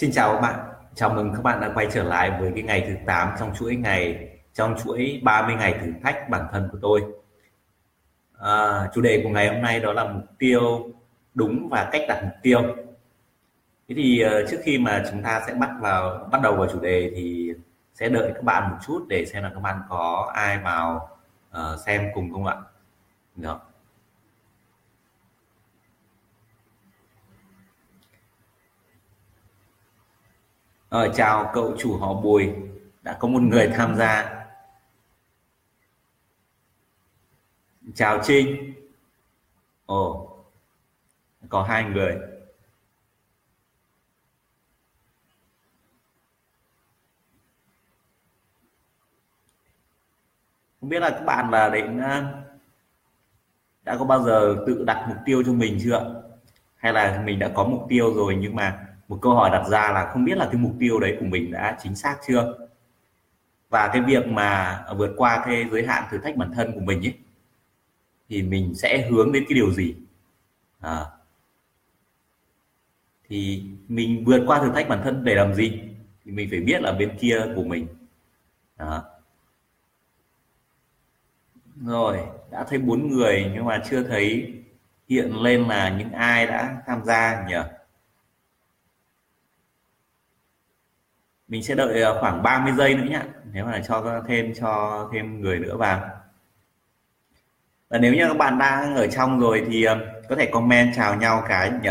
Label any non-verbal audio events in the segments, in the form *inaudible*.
Xin chào các bạn, chào mừng các bạn đã quay trở lại với cái ngày thứ 8 trong chuỗi ngày trong chuỗi 30 ngày thử thách bản thân của tôi. À, chủ đề của ngày hôm nay đó là mục tiêu đúng và cách đặt mục tiêu. Thế thì ờ, trước khi mà chúng ta sẽ bắt vào bắt đầu vào chủ đề thì sẽ đợi các bạn một chút để xem là các bạn có ai vào uh, xem cùng không ạ? Được. Ờ, chào cậu chủ họ Bùi, đã có một người tham gia. Chào Trinh. Ồ, có hai người. Không biết là các bạn là định ờ, đã có bao giờ tự đặt mục tiêu cho mình chưa? Hay là mình đã có mục tiêu rồi nhưng mà một câu hỏi đặt ra là không biết là cái mục tiêu đấy của mình đã chính xác chưa? Và cái việc mà vượt qua cái giới hạn thử thách bản thân của mình ấy thì mình sẽ hướng đến cái điều gì? À, thì mình vượt qua thử thách bản thân để làm gì? Thì mình phải biết là bên kia của mình. Đó. Rồi đã thấy bốn người nhưng mà chưa thấy hiện lên là những ai đã tham gia nhỉ? Mình sẽ đợi ờ, khoảng 30 giây nữa nhé nếu mà cho thêm cho thêm người nữa vào. Và nếu như các bạn đang ở trong rồi thì ờ, có thể comment chào nhau cái nhỉ?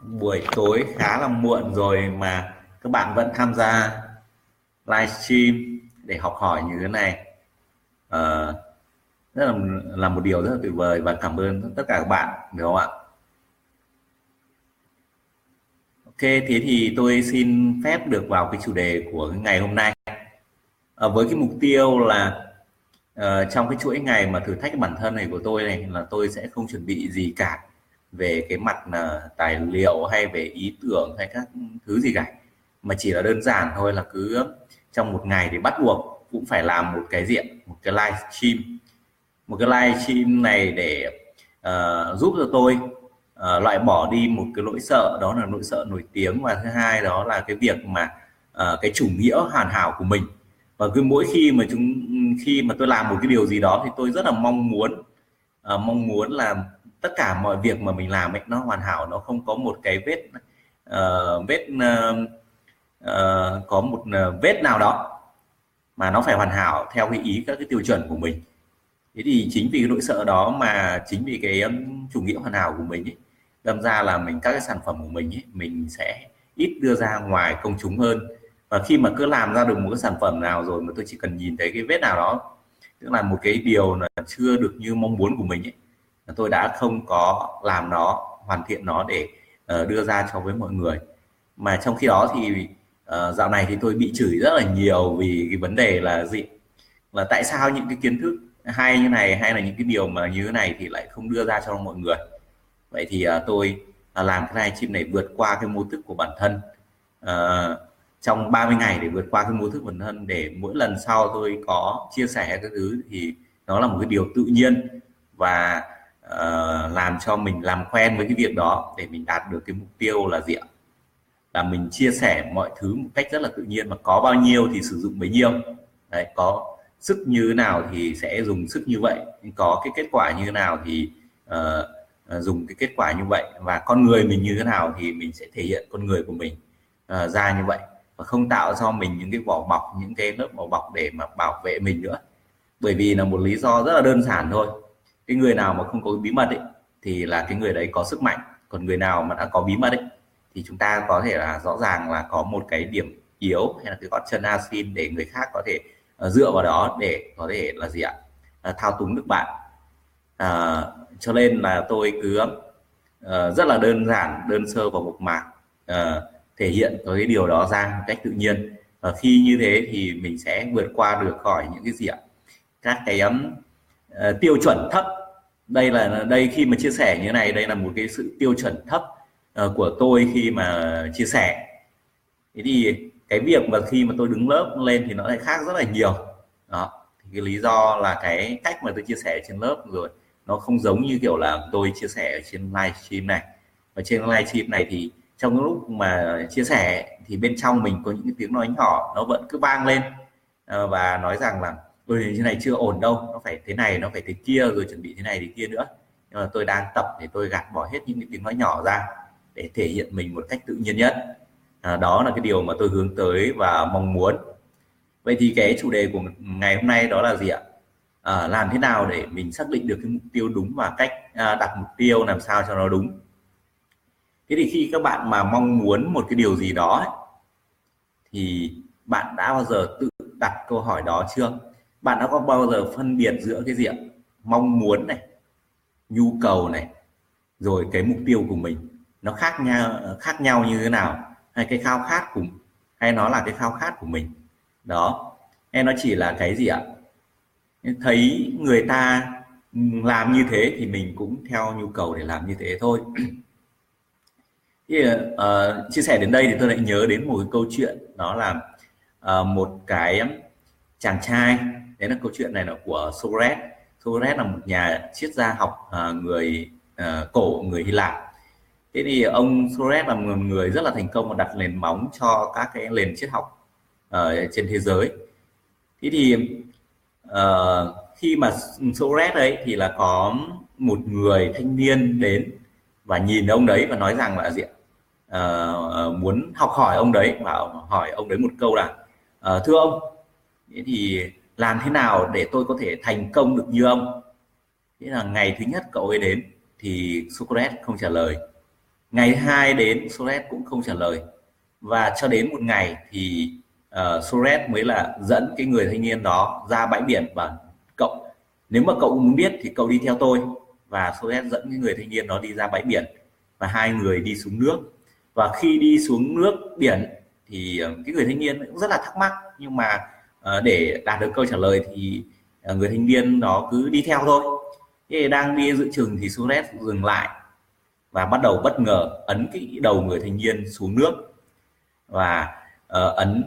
Buổi tối khá là muộn rồi mà các bạn vẫn tham gia livestream để học hỏi như thế này. À, rất là là một điều rất là tuyệt vời và cảm ơn tất cả các bạn được không ạ? Ok, thế thì tôi xin phép được vào cái chủ đề của cái ngày hôm nay. À, với cái mục tiêu là uh, trong cái chuỗi ngày mà thử thách bản thân này của tôi này là tôi sẽ không chuẩn bị gì cả về cái mặt uh, tài liệu hay về ý tưởng hay các thứ gì cả mà chỉ là đơn giản thôi là cứ trong một ngày thì bắt buộc cũng phải làm một cái diện một cái live stream một cái live stream này để uh, giúp cho tôi uh, loại bỏ đi một cái nỗi sợ đó là nỗi sợ nổi tiếng. Và thứ hai đó là cái việc mà uh, cái chủ nghĩa hoàn hảo của mình. Và cứ mỗi khi mà chúng khi mà tôi làm một cái điều gì đó thì tôi rất là mong muốn uh, mong muốn là tất cả mọi việc mà mình làm ấy nó hoàn hảo nó không có một cái vết uh, vết uh, uh, có một uh, vết nào đó mà nó phải hoàn hảo theo cái ý các cái tiêu chuẩn của mình. Thế thì chính vì cái nỗi sợ đó mà chính vì cái um, chủ nghĩa hoàn hảo của mình ấy, đâm ra là mình các cái sản phẩm của mình ấy, mình sẽ ít đưa ra ngoài công chúng hơn. Và khi mà cứ làm ra được một cái sản phẩm nào rồi mà tôi chỉ cần nhìn thấy cái vết nào đó tức là một cái điều là chưa được như mong muốn của mình ấy tôi đã không có làm nó hoàn thiện nó để uh, đưa ra cho với mọi người. Mà trong khi đó thì uh, dạo này thì tôi bị chửi rất là nhiều vì cái vấn đề là gì? Là tại sao những cái kiến thức hay như này hay là những cái điều mà như thế này thì lại không đưa ra cho mọi người? Vậy thì uh, tôi uh, làm cái livestream này vượt qua cái mô thức của bản thân. Uh, trong 30 ngày để vượt qua cái mô thức bản thân để mỗi lần sau tôi có chia sẻ các thứ thì nó là một cái điều tự nhiên và uh, làm cho mình làm quen với cái việc đó để mình đạt được cái mục tiêu là gì ạ? Là mình chia sẻ mọi thứ một cách rất là tự nhiên mà có bao nhiêu thì sử dụng bấy nhiêu. Đấy có sức như thế nào thì sẽ dùng sức như vậy. Có cái kết quả như thế nào thì uh, Ờ, dùng cái kết quả như vậy và con người mình như thế nào thì mình sẽ thể hiện con người của mình uh, ra như vậy và không tạo cho mình những cái vỏ bọc những cái lớp vỏ bọc để mà bảo vệ mình nữa. Bởi vì là một lý do rất là đơn giản thôi. Cái người nào mà không có bí mật ấy thì là cái người đấy có sức mạnh. Còn người nào mà đã có bí mật ấy thì chúng ta có thể là rõ ràng là có một cái điểm yếu hay là cái gót chân asin để người khác có thể uh, dựa vào đó để có thể là gì ạ? Uh, thao túng được bạn. Uh, cho nên là tôi cứ uh, rất là đơn giản đơn sơ và mộc mạc uh, thể hiện cái điều đó ra một cách tự nhiên. Và khi như thế thì mình sẽ vượt qua được khỏi những cái gì ạ? Các cái um, uh, tiêu chuẩn thấp. Đây là đây khi mà chia sẻ như này đây là một cái sự tiêu chuẩn thấp uh, của tôi khi mà chia sẻ. Thế thì cái việc mà khi mà tôi đứng lớp lên thì nó lại khác rất là nhiều. Đó thì cái lý do là cái cách mà tôi chia sẻ trên lớp rồi nó không giống như kiểu là tôi chia sẻ ở trên livestream này. Và trên livestream này thì trong lúc mà chia sẻ thì bên trong mình có những cái tiếng nói nhỏ nó vẫn cứ vang lên. Ờ, và nói rằng là ôi thế này chưa ổn đâu nó phải thế này nó phải thế kia rồi chuẩn bị thế này thế kia nữa. Nhưng mà tôi đang tập để tôi gạt bỏ hết những cái tiếng nói nhỏ ra để thể hiện mình một cách tự nhiên nhất. À, đó là cái điều mà tôi hướng tới và mong muốn. Vậy thì cái chủ đề của ngày hôm nay đó là gì ạ? À, làm thế nào để mình xác định được cái mục tiêu đúng và cách à, đặt mục tiêu làm sao cho nó đúng? Thế thì khi các bạn mà mong muốn một cái điều gì đó ấy, thì bạn đã bao giờ tự đặt câu hỏi đó chưa? Bạn đã có bao giờ phân biệt giữa cái gì ạ? Mong muốn này nhu cầu này rồi cái mục tiêu của mình. Nó khác nhau khác nhau như thế nào? Hay cái khao khát của hay nó là cái khao khát của mình? Đó. Hay nó chỉ là cái gì ạ? Thấy người ta làm như thế thì mình cũng theo nhu cầu để làm như thế thôi. Thì, uh, chia sẻ đến đây thì tôi lại nhớ đến một cái câu chuyện đó là uh, một cái chàng trai. Đấy là câu chuyện này là của Socrates Socrates là một nhà triết gia học uh, người uh, cổ người Hy Lạp. Thế thì ông Socrates là một người rất là thành công và đặt nền móng cho các cái nền triết học uh, trên thế giới. Thế thì uh, khi mà Socrates đấy thì là có một người thanh niên đến và nhìn ông đấy và nói rằng là gì uh, muốn học hỏi ông đấy và hỏi ông đấy một câu là uh, thưa ông thế thì làm thế nào để tôi có thể thành công được như ông? Thế là ngày thứ nhất cậu ấy đến thì Socrates không trả lời. Ngày hai đến Socrates cũng không trả lời. Và cho đến một ngày thì Ờ, uh, Socrates mới là dẫn cái người thanh niên đó ra bãi biển và cậu nếu mà cậu muốn biết thì cậu đi theo tôi. Và Socrates dẫn cái người thanh niên đó đi ra bãi biển và hai người đi xuống nước. Và khi đi xuống nước biển thì ờ, cái người thanh niên cũng rất là thắc mắc. Nhưng mà uh, để đạt được câu trả lời thì uh, người thanh niên đó cứ đi theo thôi. Thế đang đi dự chừng thì Socrates dừng lại và bắt đầu bất ngờ ấn cái đầu người thanh niên xuống nước. Và uh, ấn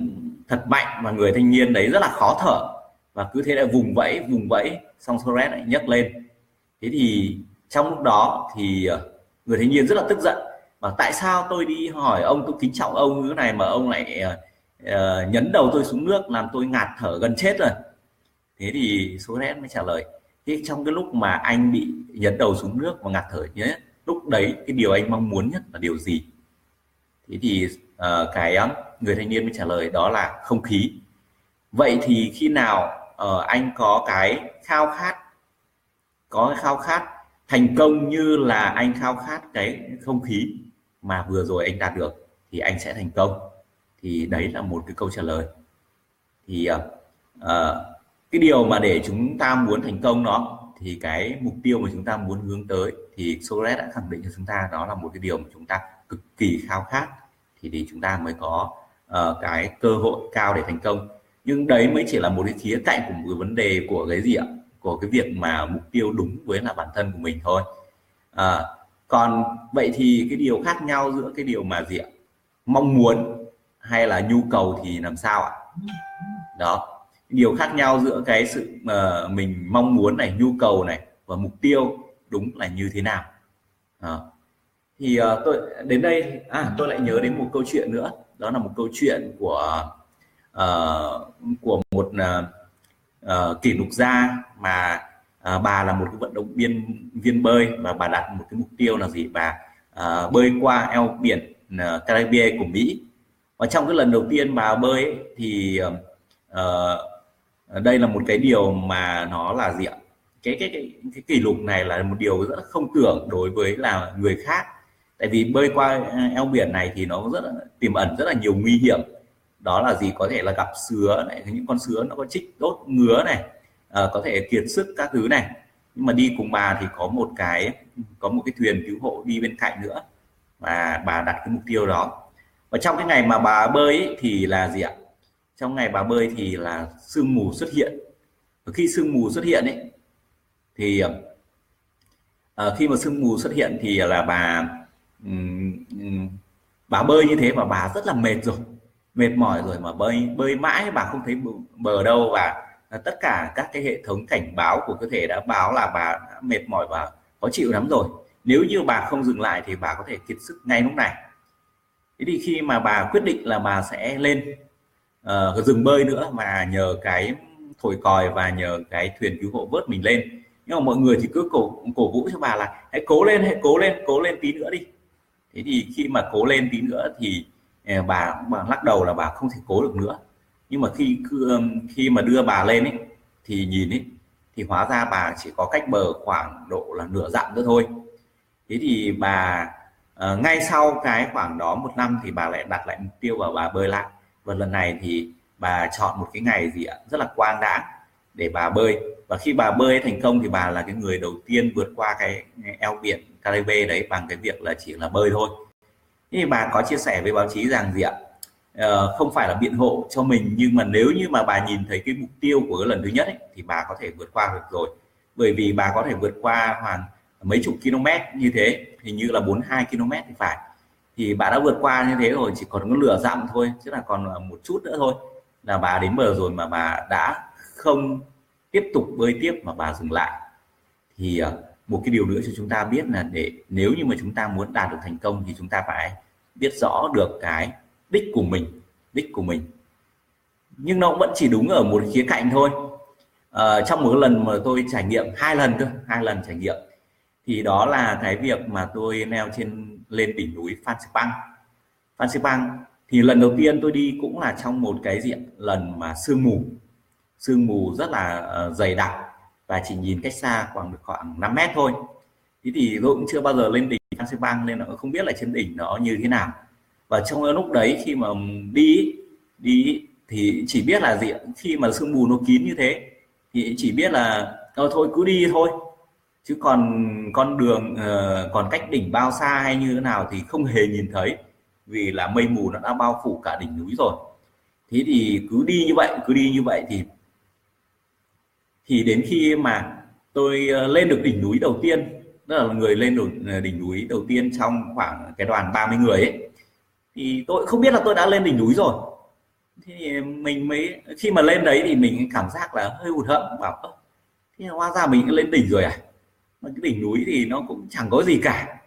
thật mạnh và người thanh niên đấy rất là khó thở. Và cứ thế lại vùng vẫy vùng vẫy xong Socrates lại nhấc lên. Thế thì trong lúc đó thì ờ, người thanh niên rất là tức giận. Và tại sao tôi đi hỏi ông tôi kính trọng ông như thế này mà ông lại uh, nhấn đầu tôi xuống nước làm tôi ngạt thở gần chết rồi? Thế thì Socrates mới trả lời. Thế trong cái lúc mà anh bị nhấn đầu xuống nước và ngạt thở nhé lúc đấy cái điều anh mong muốn nhất là điều gì? Thế thì uh, cái người thanh niên mới trả lời đó là không khí. Vậy thì khi nào uh, anh có cái khao khát có cái khao khát thành công như là anh khao khát cái không khí mà vừa rồi anh đạt được thì anh sẽ thành công? Thì đấy là một cái câu trả lời. Thì uh, uh, cái điều mà để chúng ta muốn thành công đó thì cái mục tiêu mà chúng ta muốn hướng tới thì Socrates đã khẳng định cho chúng ta đó là một cái điều mà chúng ta cực kỳ khao khát. Thì thì chúng ta mới có uh, cái cơ hội cao để thành công. Nhưng đấy mới chỉ là một cái khía cạnh của một cái vấn đề của cái gì ạ? Của cái việc mà mục tiêu đúng với là bản thân của mình thôi. À, còn vậy thì cái điều khác nhau giữa cái điều mà gì ạ? Mong muốn hay là nhu cầu thì làm sao ạ? Đó điều khác nhau giữa cái sự mà mình mong muốn này nhu cầu này và mục tiêu đúng là như thế nào. À, thì uh, tôi đến đây à tôi lại nhớ đến một câu chuyện nữa đó là một câu chuyện của uh, của một uh, kỷ lục gia mà uh, bà là một cái vận động viên viên bơi và bà đặt một cái mục tiêu là gì? Bà uh, bơi qua eo biển uh, Caribe của Mỹ. Và trong cái lần đầu tiên bà bơi ấy, thì uh, đây là một cái điều mà nó là gì ạ? Cái cái cái cái kỷ lục này là một điều rất là không tưởng đối với là người khác tại vì bơi qua à, eo biển này thì nó rất là tiềm ẩn rất là nhiều nguy hiểm. Đó là gì? Có thể là gặp sứa này những con sứa nó có chích đốt ngứa này à, có thể kiệt sức các thứ này. Nhưng mà đi cùng bà thì có một cái có một cái thuyền cứu hộ đi bên cạnh nữa và bà đặt cái mục tiêu đó. Và trong cái ngày mà bà bơi ấy, thì là gì ạ? Trong ngày bà bơi thì là sương mù xuất hiện. Và khi sương mù xuất hiện ấy thì à, khi mà sương mù xuất hiện thì là bà bà bơi như thế mà bà rất là mệt rồi. Mệt mỏi rồi mà bơi bơi mãi bà không thấy bờ đâu và tất cả các cái hệ thống cảnh báo của cơ thể đã báo là bà đã mệt mỏi và khó chịu lắm rồi. Nếu như bà không dừng lại thì bà có thể kiệt sức ngay lúc này. Thế thì khi mà bà quyết định là bà sẽ lên ờ, uh, dừng bơi nữa mà nhờ cái thổi còi và nhờ cái thuyền cứu hộ vớt mình lên. Nhưng mà mọi người thì cứ cổ cổ vũ cho bà là hãy cố lên hãy cố lên cố lên tí nữa đi thế thì khi mà cố lên tí nữa thì à, bà, bà lắc đầu là bà không thể cố được nữa. Nhưng mà khi khi mà đưa bà lên ấy thì nhìn ấy thì hóa ra bà chỉ có cách bờ khoảng độ là nửa dặm nữa thôi. Thế thì bà uh, ngay sau cái khoảng đó một năm thì bà lại đặt lại mục tiêu và bà bơi lại. Và lần này thì bà chọn một cái ngày gì ạ rất là quang đãng để bà bơi và khi bà bơi thành công thì bà là cái người đầu tiên vượt qua cái eo biển Caribe đấy bằng cái việc là chỉ là bơi thôi. Thì bà có chia sẻ với báo chí rằng gì ạ? Ờ, không phải là biện hộ cho mình nhưng mà nếu như mà bà nhìn thấy cái mục tiêu của cái lần thứ nhất ấy, thì bà có thể vượt qua được rồi. Bởi vì bà có thể vượt qua hoàn mấy chục km như thế hình như là 42 km thì phải. Thì bà đã vượt qua như thế rồi chỉ còn có lửa dặm thôi chứ là còn ờ, một chút nữa thôi là bà đến bờ rồi mà bà đã không tiếp tục bơi tiếp mà bà dừng lại. Thì ờ, một cái điều nữa cho chúng ta biết là để nếu như mà chúng ta muốn đạt được thành công thì chúng ta phải biết rõ được cái đích của mình đích của mình. Nhưng nó vẫn chỉ đúng ở một khía cạnh thôi. À, trong một lần mà tôi trải nghiệm hai lần cơ hai lần trải nghiệm thì đó là cái việc mà tôi leo trên lên đỉnh núi Phan Xipang Phan Xipang thì lần đầu tiên tôi đi cũng là trong một cái diện lần mà sương mù sương mù rất là ờ, dày đặc và chỉ nhìn cách xa khoảng được khoảng 5 mét thôi. Thế thì tôi cũng chưa bao giờ lên đỉnh Phan Xipang nên là không biết là trên đỉnh nó như thế nào. Và trong lúc đấy khi mà đi đi thì chỉ biết là gì khi mà sương mù nó kín như thế thì chỉ biết là thôi, thôi cứ đi thôi. Chứ còn con đường uh, còn cách đỉnh bao xa hay như thế nào thì không hề nhìn thấy vì là mây mù nó đã bao phủ cả đỉnh núi rồi. Thế thì cứ đi như vậy cứ đi như vậy thì thì đến khi mà tôi ờ, lên được đỉnh núi đầu tiên đó là người lên được ờ, đỉnh núi đầu tiên trong khoảng cái đoàn 30 người ấy thì tôi không biết là tôi đã lên đỉnh núi rồi. Thì mình mới khi mà lên đấy thì mình cảm giác là hơi hụt hẫng bảo thế hóa ra mình lên đỉnh rồi à? Mà cái đỉnh núi thì nó cũng chẳng có gì cả.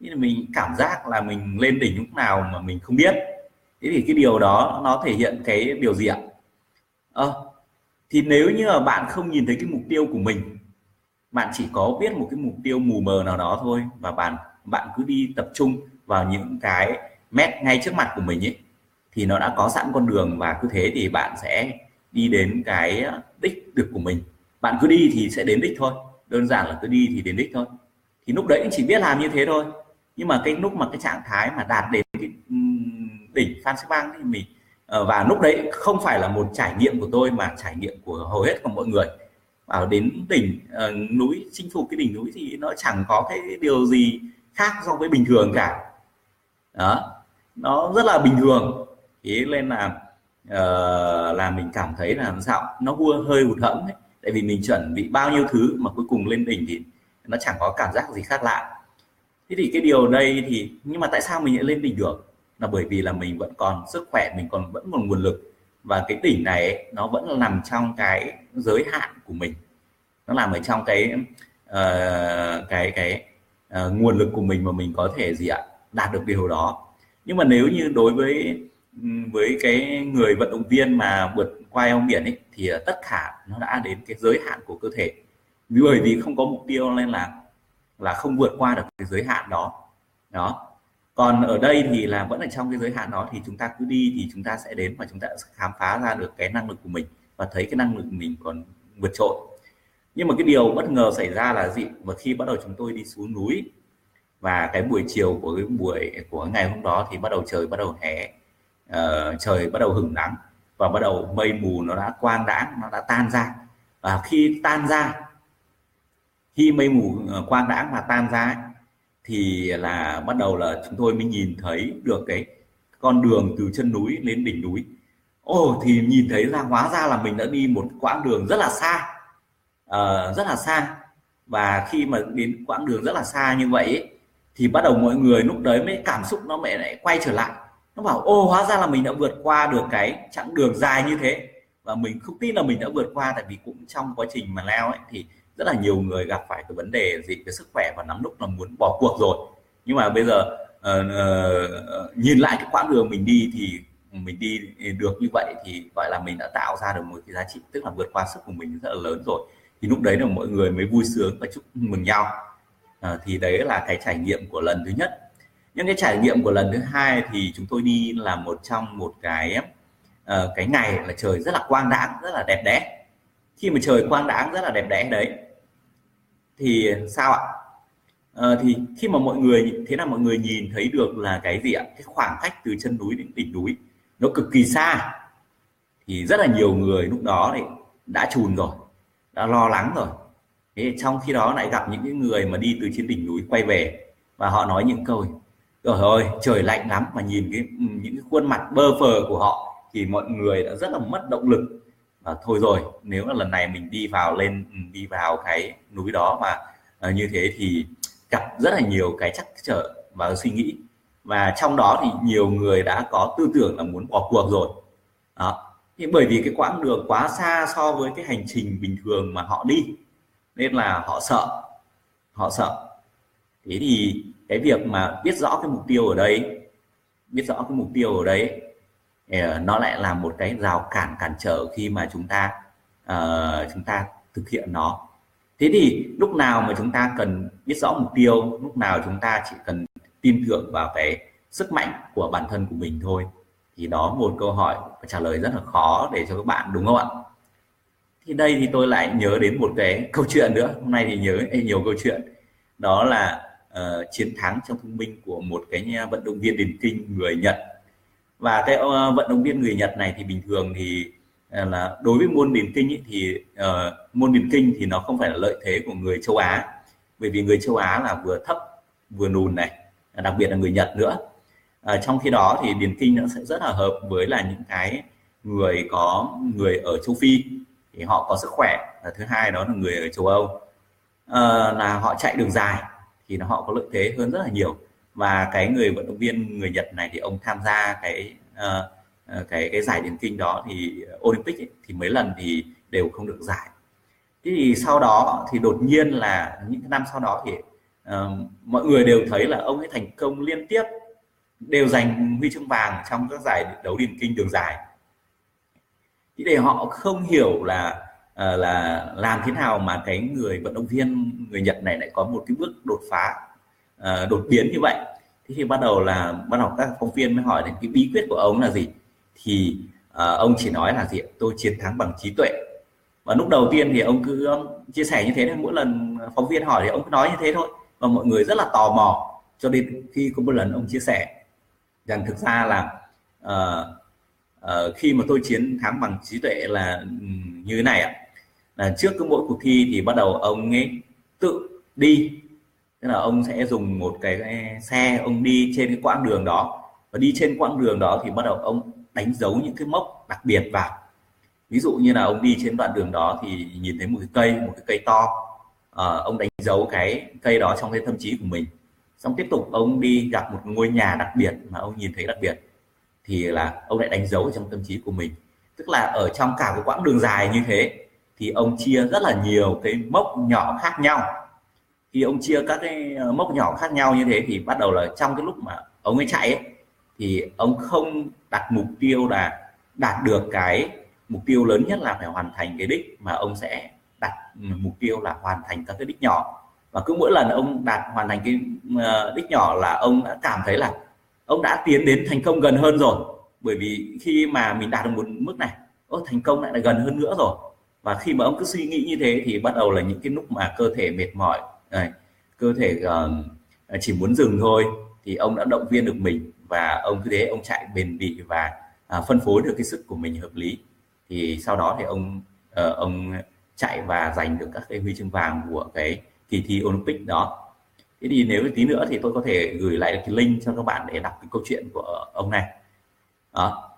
Nên là mình cảm giác là mình lên đỉnh lúc nào mà mình không biết. Thế thì cái điều đó nó thể hiện cái điều gì ạ? À, thì nếu như mà bạn không nhìn thấy cái mục tiêu của mình, bạn chỉ có biết một cái mục tiêu mù mờ nào đó thôi và bạn bạn cứ đi tập trung vào những cái mét ngay trước mặt của mình ấy, thì nó đã có sẵn con đường và cứ thế thì bạn sẽ đi đến cái đích được của mình. Bạn cứ đi thì sẽ đến đích thôi, đơn giản là cứ đi thì đến đích thôi. Thì lúc đấy chỉ biết làm như thế thôi. Nhưng mà cái lúc mà cái trạng thái mà đạt đến cái đỉnh Phan Xipang thì mình Ờ, và lúc đấy không phải là một trải nghiệm của tôi mà trải nghiệm của hầu hết của mọi người. Vào đến đỉnh uh, núi chinh phục cái đỉnh núi thì nó chẳng có cái điều gì khác so với bình thường cả. Đó nó rất là bình thường. Thế nên là uh, là mình cảm thấy là sao nó vua hơi hụt hẫng ấy. Tại vì mình chuẩn bị bao nhiêu thứ mà cuối cùng lên đỉnh thì nó chẳng có cảm giác gì khác lạ. Thế thì cái điều đây thì nhưng mà tại sao mình lại lên đỉnh được? Là bởi vì là mình vẫn còn sức khỏe mình còn vẫn còn nguồn lực. Và cái đỉnh này ấy, nó vẫn nằm trong cái giới hạn của mình. Nó nằm ở trong cái uh, cái cái uh, nguồn lực của mình mà mình có thể gì ạ đạt được điều đó. Nhưng mà nếu như đối với với cái người vận động viên mà vượt qua eo biển ấy thì ờ, tất cả nó đã đến cái giới hạn của cơ thể. Bởi vì không có mục tiêu nên là là không vượt qua được cái giới hạn đó. Đó còn ở đây thì là vẫn ở trong cái giới hạn đó thì chúng ta cứ đi thì chúng ta sẽ đến và chúng ta sẽ khám phá ra được cái năng lực của mình và thấy cái năng lực của mình còn vượt trội. Nhưng mà cái điều bất ngờ xảy ra là gì? Và khi bắt đầu chúng tôi đi xuống núi và cái buổi chiều của cái buổi của ngày hôm đó thì bắt đầu trời bắt đầu hé uh, ờ, trời bắt đầu hửng nắng và bắt đầu mây mù nó đã quang đãng nó đã tan ra. Và khi tan ra khi mây mù ờ, quang đãng và tan ra thì là bắt đầu là chúng tôi mới nhìn thấy được cái con đường từ chân núi lên đỉnh núi. Ồ thì nhìn thấy ra hóa ra là mình đã đi một quãng đường rất là xa. Uh, rất là xa. Và khi mà đến quãng đường rất là xa như vậy ấy, thì bắt đầu mọi người lúc đấy mới cảm xúc nó mẹ lại quay trở lại. Nó bảo ô hóa ra là mình đã vượt qua được cái chặng đường dài như thế. Và mình không tin là mình đã vượt qua tại vì cũng trong quá trình mà leo ấy thì rất là nhiều người gặp phải cái vấn đề gì cái sức khỏe và lắm lúc là muốn bỏ cuộc rồi. Nhưng mà bây giờ uh, uh, nhìn lại cái quãng đường mình đi thì mình đi được như vậy thì gọi là mình đã tạo ra được một cái giá trị tức là vượt qua sức của mình rất là lớn rồi. Thì lúc đấy là mọi người mới vui sướng và chúc mừng nhau. À, thì đấy là cái trải nghiệm của lần thứ nhất. Nhưng cái trải nghiệm của lần thứ hai thì chúng tôi đi là một trong một cái uh, cái ngày là trời rất là quang đãng rất là đẹp đẽ. Khi mà trời quang đãng rất là đẹp đẽ đấy thì sao ạ? À, thì khi mà mọi người thế là mọi người nhìn thấy được là cái gì ạ? Cái khoảng cách từ chân núi đến đỉnh núi nó cực kỳ xa. Thì rất là nhiều người lúc đó thì đã chùn rồi đã lo lắng rồi. Thế trong khi đó lại gặp những cái người mà đi từ trên đỉnh núi quay về và họ nói những câu rồi ơi trời lạnh lắm. Mà nhìn cái những cái khuôn mặt bơ phờ của họ thì mọi người đã rất là mất động lực à, thôi rồi nếu là lần này mình đi vào lên ừ, đi vào cái núi đó mà à, như thế thì gặp rất là nhiều cái chắc trở và suy nghĩ. Và trong đó thì nhiều người đã có tư tưởng là muốn bỏ cuộc rồi. Đó. Nhưng bởi vì cái quãng đường quá xa so với cái hành trình bình thường mà họ đi nên là họ sợ họ sợ. Thế thì cái việc mà biết rõ cái mục tiêu ở đây biết rõ cái mục tiêu ở đấy Ờ, nó lại là một cái rào cản cản trở khi mà chúng ta uh, chúng ta thực hiện nó. Thế thì lúc nào mà chúng ta cần biết rõ mục tiêu lúc nào chúng ta chỉ cần tin tưởng vào cái sức mạnh của bản thân của mình thôi thì đó một câu hỏi trả lời rất là khó để cho các bạn đúng không ạ? Thì đây thì tôi lại nhớ đến một cái *laughs* câu chuyện nữa. Hôm nay thì nhớ nhiều câu chuyện. Đó là uh, chiến thắng trong thông minh của một cái vận động viên điền kinh người Nhật và cái uh, vận động viên người Nhật này thì bình thường thì ờ, là đối với môn điền kinh ý, thì uh, môn điền kinh thì nó không phải là lợi thế của người châu Á. Bởi vì người châu Á là vừa thấp vừa nùn này à, đặc biệt là người Nhật nữa. À, trong khi đó thì điền kinh nó sẽ rất là hợp với là những cái người có người ở châu phi thì họ có sức khỏe. Và thứ hai đó là người ở châu âu. À, là họ chạy đường dài thì nó họ có lợi thế hơn rất là nhiều và cái người vận động viên người nhật này thì ông tham gia cái uh, cái cái giải điền kinh đó thì ờ, olympic ấy, thì mấy lần thì đều không được giải. Thế thì sau đó thì đột nhiên là những năm sau đó thì uh, mọi người đều thấy là ông ấy thành công liên tiếp đều giành huy chương vàng trong các giải đấu điền kinh đường dài. Thì để họ không hiểu là uh, là làm thế nào mà cái người vận động viên người Nhật này lại có một cái bước đột phá uh, đột biến như vậy. Thế thì bắt đầu là bắt đầu các phóng viên mới hỏi đến cái bí quyết của ông là gì? Thì uh, ông chỉ nói là gì tôi chiến thắng bằng trí tuệ. Và lúc đầu tiên thì ông cứ um, chia sẻ như thế nên mỗi lần phóng viên hỏi thì ông cứ nói như thế thôi. Và mọi người rất là tò mò. Cho đến khi có một lần ông chia sẻ rằng thực ra là uh, uh, khi mà tôi chiến thắng bằng trí tuệ là như thế này ạ. Là trước cứ mỗi cuộc thi thì bắt đầu ông ấy tự đi tức là ông sẽ dùng một cái, xe ông đi trên cái quãng đường đó. Và đi trên quãng đường đó thì bắt đầu ông đánh dấu những cái mốc đặc biệt vào. Ví dụ như là ông đi trên đoạn đường đó thì nhìn thấy một cái cây một cái cây to. À, ông đánh dấu cái cây đó trong cái tâm trí của mình. Xong tiếp tục ông đi gặp một ngôi nhà đặc biệt mà ông nhìn thấy đặc biệt thì là ông lại đánh dấu trong tâm trí của mình. Tức là ở trong cả cái quãng đường dài như thế thì ông chia rất là nhiều cái mốc nhỏ khác nhau khi ông chia các cái ờ, mốc nhỏ khác nhau như thế thì bắt đầu là trong cái lúc mà ông ấy chạy ấy, thì ông không đặt mục tiêu là đạt được cái mục tiêu lớn nhất là phải hoàn thành cái đích mà ông sẽ đặt mục tiêu là hoàn thành các cái đích nhỏ. Và cứ mỗi lần ông đạt hoàn thành cái ờ, đích nhỏ là ông đã cảm thấy là ông đã tiến đến thành công gần hơn rồi. Bởi vì khi mà mình đạt được một mức này ô, thành công lại là gần hơn nữa rồi. Và khi mà ông cứ suy nghĩ như thế thì bắt đầu là những cái lúc mà cơ thể mệt mỏi này, cơ thể uh, chỉ muốn dừng thôi thì ông đã động viên được mình và ông cứ thế ông chạy bền bỉ và uh, phân phối được cái sức của mình hợp lý. Thì sau đó thì ông uh, ông chạy và giành được các cái huy chương vàng của cái kỳ thi Olympic đó. Thế thì nếu tí nữa thì tôi có thể gửi lại cái link cho các bạn để đọc cái câu chuyện của ông này. Đó.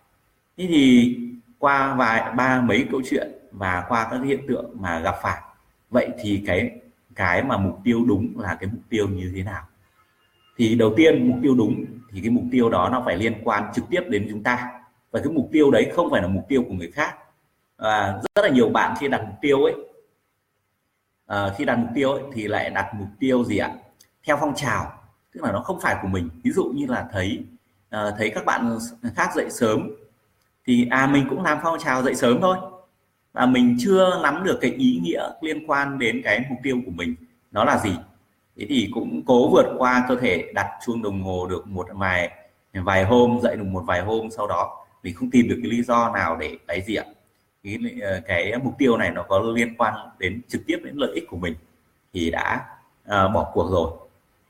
Thế thì qua vài ba mấy câu chuyện và qua các hiện tượng mà gặp phải vậy thì cái cái mà mục tiêu đúng là cái mục tiêu như thế nào. Thì đầu tiên mục tiêu đúng thì cái mục tiêu đó nó phải liên quan trực tiếp đến chúng ta. Và cái mục tiêu đấy không phải là mục tiêu của người khác. À, rất là nhiều bạn khi đặt mục tiêu ấy à, khi đặt mục tiêu ấy, thì lại đặt mục tiêu gì ạ? Theo phong trào tức là nó không phải của mình. Ví dụ như là thấy à, thấy các bạn khác dậy sớm thì à mình cũng làm phong trào dậy sớm thôi và mình chưa nắm được cái ý nghĩa liên quan đến cái mục tiêu của mình. Nó là gì? Thế thì cũng cố vượt qua cơ thể đặt chuông đồng hồ được một vài vài hôm dậy được một vài hôm sau đó. Mình không tìm được cái lý do nào để tái diện cái, ờ, cái mục tiêu này nó có liên quan đến trực tiếp đến lợi ích của mình thì đã uh, bỏ cuộc rồi.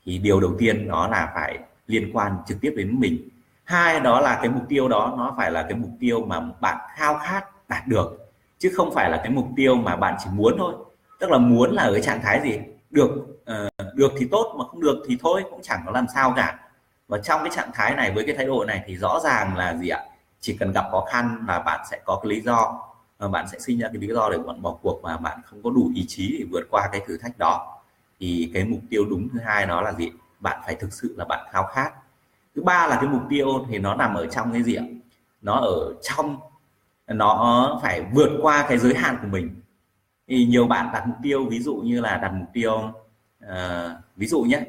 Thì điều đầu tiên đó là phải liên quan trực tiếp đến mình. Hai đó là cái mục tiêu đó nó phải là cái mục tiêu mà bạn khao khát đạt được chứ không phải là cái mục tiêu mà bạn chỉ muốn thôi. Tức là muốn là ở cái trạng thái gì? Được uh, được thì tốt mà không được thì thôi cũng chẳng có làm sao cả. Và trong cái trạng thái này với cái thái độ này thì rõ ràng là gì ạ? Chỉ cần gặp khó khăn là bạn sẽ có cái lý do và bạn sẽ sinh ra cái lý do để bạn bỏ cuộc và bạn không có đủ ý chí để vượt qua cái thử thách đó. Thì cái mục tiêu đúng thứ hai đó là gì? Bạn phải thực sự là bạn khao khát. Thứ ba là cái mục tiêu thì nó nằm ở trong cái gì ạ? Nó ở trong nó phải vượt qua cái giới hạn của mình. Thì nhiều bạn đặt mục tiêu ví dụ như là đặt mục tiêu uh, ví dụ nhé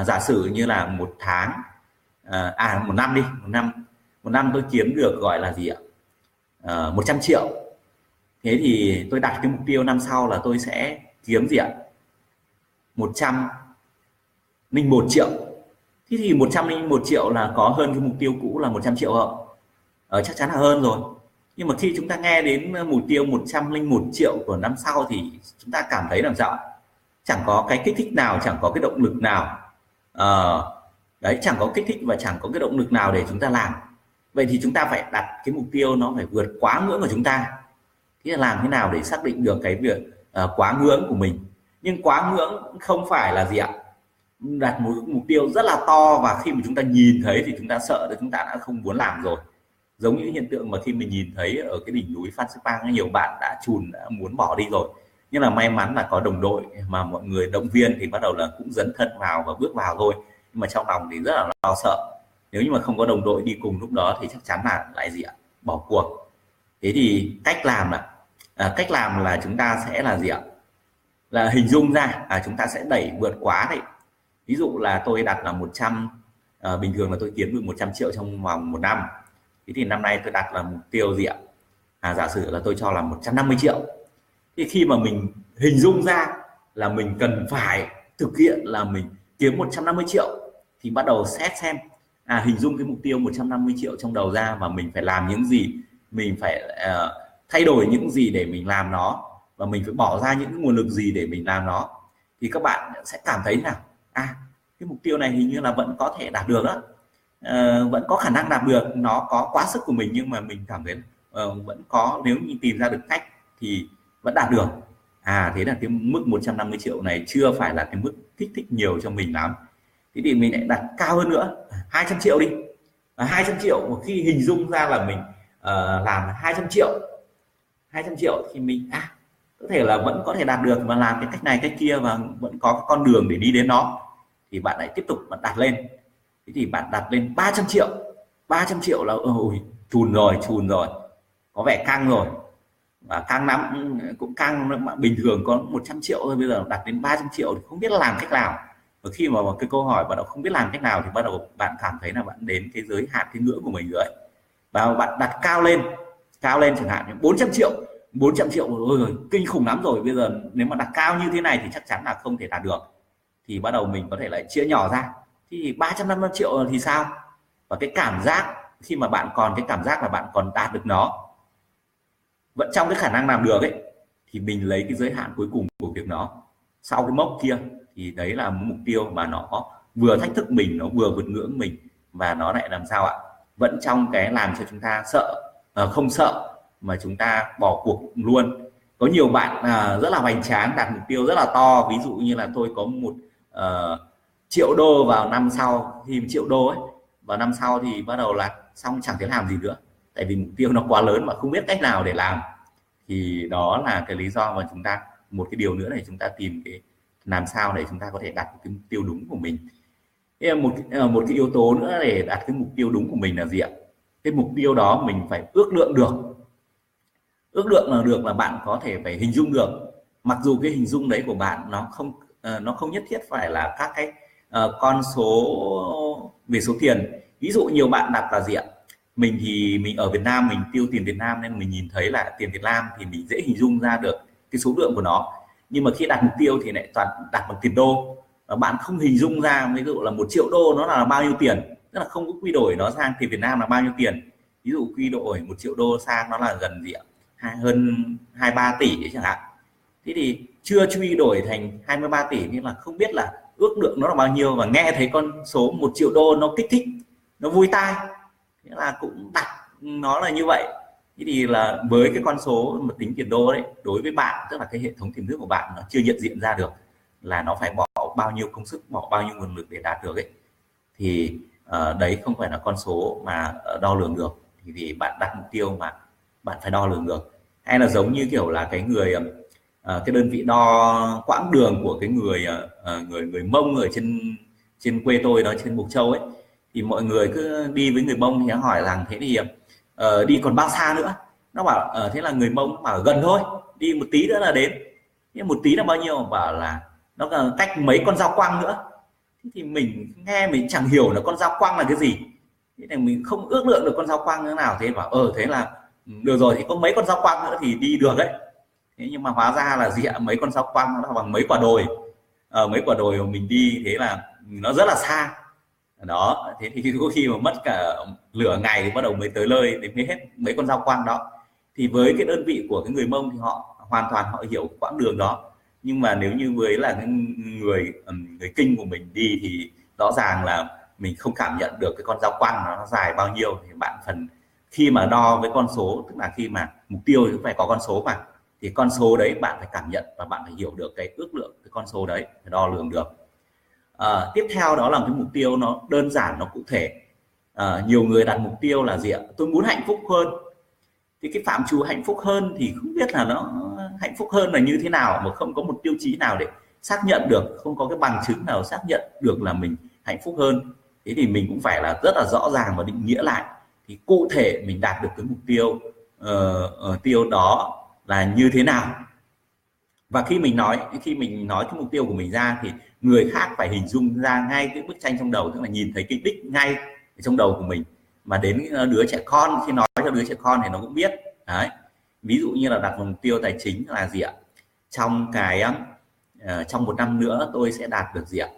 uh, giả sử như là một tháng à, à một năm đi một năm một năm tôi kiếm được gọi là gì ạ? Ờ, uh, 100 triệu. Thế thì tôi đặt cái mục tiêu năm sau là tôi sẽ kiếm gì ạ? 101 triệu. Thế thì 101 triệu là có hơn cái mục tiêu cũ là 100 triệu không? Ờ, chắc chắn là hơn rồi nhưng mà khi chúng ta nghe đến mục tiêu 101 triệu của năm sau thì chúng ta cảm thấy làm sao? Chẳng có cái kích thích nào chẳng có cái động lực nào. À, đấy chẳng có kích thích và chẳng có cái động lực nào để chúng ta làm. Vậy thì chúng ta phải đặt cái mục tiêu nó phải vượt quá ngưỡng của chúng ta. Thế là làm thế nào để xác định được cái việc uh, quá ngưỡng của mình? Nhưng quá ngưỡng không phải là gì ạ? Đặt một mục tiêu rất là to và khi mà chúng ta nhìn thấy thì chúng ta sợ là chúng ta đã không muốn làm rồi giống như hiện tượng mà khi mình nhìn thấy ở cái đỉnh núi Phan Xipang nhiều bạn đã chùn đã muốn bỏ đi rồi. Nhưng là may mắn là có đồng đội mà mọi người động viên thì bắt đầu là cũng dấn thân vào và bước vào thôi. Nhưng mà trong lòng thì rất là lo sợ. Nếu như mà không có đồng đội đi cùng lúc đó thì chắc chắn là lại gì ạ? Bỏ cuộc. Thế thì cách làm là à, cách làm là chúng ta sẽ là gì ạ? Là hình dung ra à, chúng ta sẽ đẩy vượt quá đấy. Ví dụ là tôi đặt là 100 à, bình thường là tôi kiếm được 100 triệu trong vòng một năm thế thì năm nay tôi đặt là mục tiêu gì ạ? À, giả sử là tôi cho là 150 triệu. Thì khi mà mình hình dung ra là mình cần phải thực hiện là mình kiếm 150 triệu thì bắt đầu xét xem à hình dung cái mục tiêu 150 triệu trong đầu ra và mình phải làm những gì mình phải uh, thay đổi những gì để mình làm nó và mình phải bỏ ra những nguồn lực gì để mình làm nó thì các bạn sẽ cảm thấy là à cái mục tiêu này hình như là vẫn có thể đạt được đó uh, vẫn có khả năng đạt được. Nó có quá sức của mình nhưng mà mình cảm thấy uh, vẫn có nếu như tìm ra được cách thì vẫn đạt được. À thế là cái mức 150 triệu này chưa phải là cái mức kích thích nhiều cho mình lắm. Thế thì mình lại đặt cao hơn nữa à, 200 triệu đi. À, 200 triệu một khi hình dung ra là mình uh, làm 200 triệu 200 triệu thì mình à có thể là vẫn có thể đạt được mà làm cái cách này cách kia và vẫn có con đường để đi đến nó thì bạn lại tiếp tục bạn đặt lên thế thì bạn đặt lên 300 triệu. 300 triệu là, ôi, chùn rồi chùn rồi. Có vẻ căng rồi. Và căng lắm, cũng căng bình thường có 100 triệu thôi, bây giờ đặt đến 300 triệu thì không biết làm cách nào. Và khi mà cái câu hỏi bạn không biết làm cách nào thì bắt đầu bạn cảm thấy là bạn đến cái giới hạn, cái ngưỡng của mình rồi. Và bạn đặt cao lên cao lên chẳng hạn 400 triệu 400 triệu ôi, kinh khủng lắm rồi. Bây giờ nếu mà đặt cao như thế này thì chắc chắn là không thể đạt được. Thì bắt đầu mình có thể lại chia nhỏ ra thì 350 triệu thì sao? Và cái cảm giác khi mà bạn còn cái cảm giác là bạn còn đạt được nó vẫn trong cái khả năng làm được ấy thì mình lấy cái giới hạn cuối cùng của việc nó. Sau cái mốc kia thì đấy là mục tiêu mà nó vừa thách thức mình nó vừa vượt ngưỡng mình và nó lại làm sao ạ? Vẫn trong cái làm cho chúng ta sợ à, không sợ mà chúng ta bỏ cuộc luôn. Có nhiều bạn à, rất là hoành tráng đặt mục tiêu rất là to. Ví dụ như là tôi có một uh, triệu đô vào năm sau, khi triệu đô ấy, vào năm sau thì bắt đầu là xong, chẳng thể làm gì nữa. Tại vì mục tiêu nó quá lớn mà không biết cách nào để làm. Thì đó là cái lý do mà chúng ta, một cái điều nữa này chúng ta tìm cái làm sao để chúng ta có thể đặt cái mục tiêu đúng của mình. Một ờ, một cái yếu tố nữa để đạt cái mục tiêu đúng của mình là gì ạ? Cái mục tiêu đó mình phải ước lượng được. Ước lượng là được là bạn có thể phải hình dung được. Mặc dù cái hình dung đấy của bạn nó không ờ, nó không nhất thiết phải là các cái uh, con số về số tiền. Ví dụ nhiều bạn đặt là gì ạ? Mình thì mình ở Việt Nam mình tiêu tiền Việt Nam nên mình nhìn thấy là tiền Việt Nam thì mình dễ hình dung ra được cái số lượng của nó. Nhưng mà khi đặt mục tiêu thì lại toàn đặt bằng tiền đô. Và bạn không hình dung ra ví dụ là một triệu đô nó là bao nhiêu tiền. Tức là không có quy đổi nó sang tiền Việt Nam là bao nhiêu tiền. Ví dụ quy đổi một triệu đô sang nó là gần gì ạ? Hai hơn hai ba tỷ chẳng hạn. Thế thì chưa quy đổi thành 23 tỷ nên là không biết là ước lượng nó là bao nhiêu và nghe thấy con số một triệu đô nó kích thích nó vui tai. Nghĩa là cũng đặt nó là như vậy. Thế thì là với cái con số mà tính tiền đô đấy đối với bạn tức là cái hệ thống tiềm thức của bạn nó chưa nhận diện ra được là nó phải bỏ bao nhiêu công sức bỏ bao nhiêu nguồn lực để đạt được ấy thì uh, đấy không phải là con số mà ờ, đo lường được. Thì vì bạn đặt mục tiêu mà bạn phải đo lường được. Hay là giống như kiểu là cái người Ờ, cái đơn vị đo quãng đường của cái người ờ, ờ, người người mông ở trên trên quê tôi đó trên Mộc châu ấy thì mọi người cứ đi với người mông thì hỏi rằng thế thì uh, đi còn bao xa nữa? Nó bảo uh, thế là người mông bảo gần thôi đi một tí nữa là đến. Nhưng một tí là bao nhiêu? Bảo là nó cách mấy con dao quăng nữa. Thì mình nghe mình chẳng hiểu là con dao quăng là cái gì. Thế này mình không ước lượng được con dao quăng như nào. Thế bảo ờ thế là ừ, được rồi thì có mấy con dao quăng nữa thì đi được đấy thế nhưng mà hóa ra là gì ạ? Mấy con sao quang nó bằng mấy quả đồi. Ờ, mấy quả đồi mà mình đi thế là nó rất là xa. Đó thế thì có khi mà mất cả lửa ngày thì bắt đầu mới tới nơi đến mới hết mấy con dao quang đó. Thì với cái đơn vị của cái người mông thì họ hoàn toàn họ hiểu quãng đường đó. Nhưng mà nếu như với là người người kinh của mình đi thì rõ ràng là mình không cảm nhận được cái con dao quang nó dài bao nhiêu. Thì bạn phần khi mà đo với con số tức là khi mà mục tiêu thì phải có con số mà thì con số đấy bạn phải cảm nhận và bạn phải hiểu được cái ước lượng cái con số đấy phải đo lường được. À, tiếp theo đó là cái mục tiêu nó đơn giản nó cụ thể. À, nhiều người đặt mục tiêu là gì ạ? Tôi muốn hạnh phúc hơn. Thì cái phạm trù hạnh phúc hơn thì không biết là nó hạnh phúc hơn là như thế nào mà không có một tiêu chí nào để xác nhận được không có cái bằng chứng nào xác nhận được là mình hạnh phúc hơn. Thế thì mình cũng phải là rất là rõ ràng và định nghĩa lại. Thì cụ thể mình đạt được cái mục tiêu uh, uh, tiêu đó là như thế nào. Và khi mình nói khi mình nói cái mục tiêu của mình ra thì người khác phải hình dung ra ngay cái bức tranh trong đầu tức là nhìn thấy cái đích ngay trong đầu của mình. Mà đến ờ, đứa trẻ con khi nói cho đứa trẻ con thì nó cũng biết. Đấy. Ví dụ như là đặt mục tiêu tài chính là gì ạ? Trong cái uh, trong một năm nữa tôi sẽ đạt được gì ạ?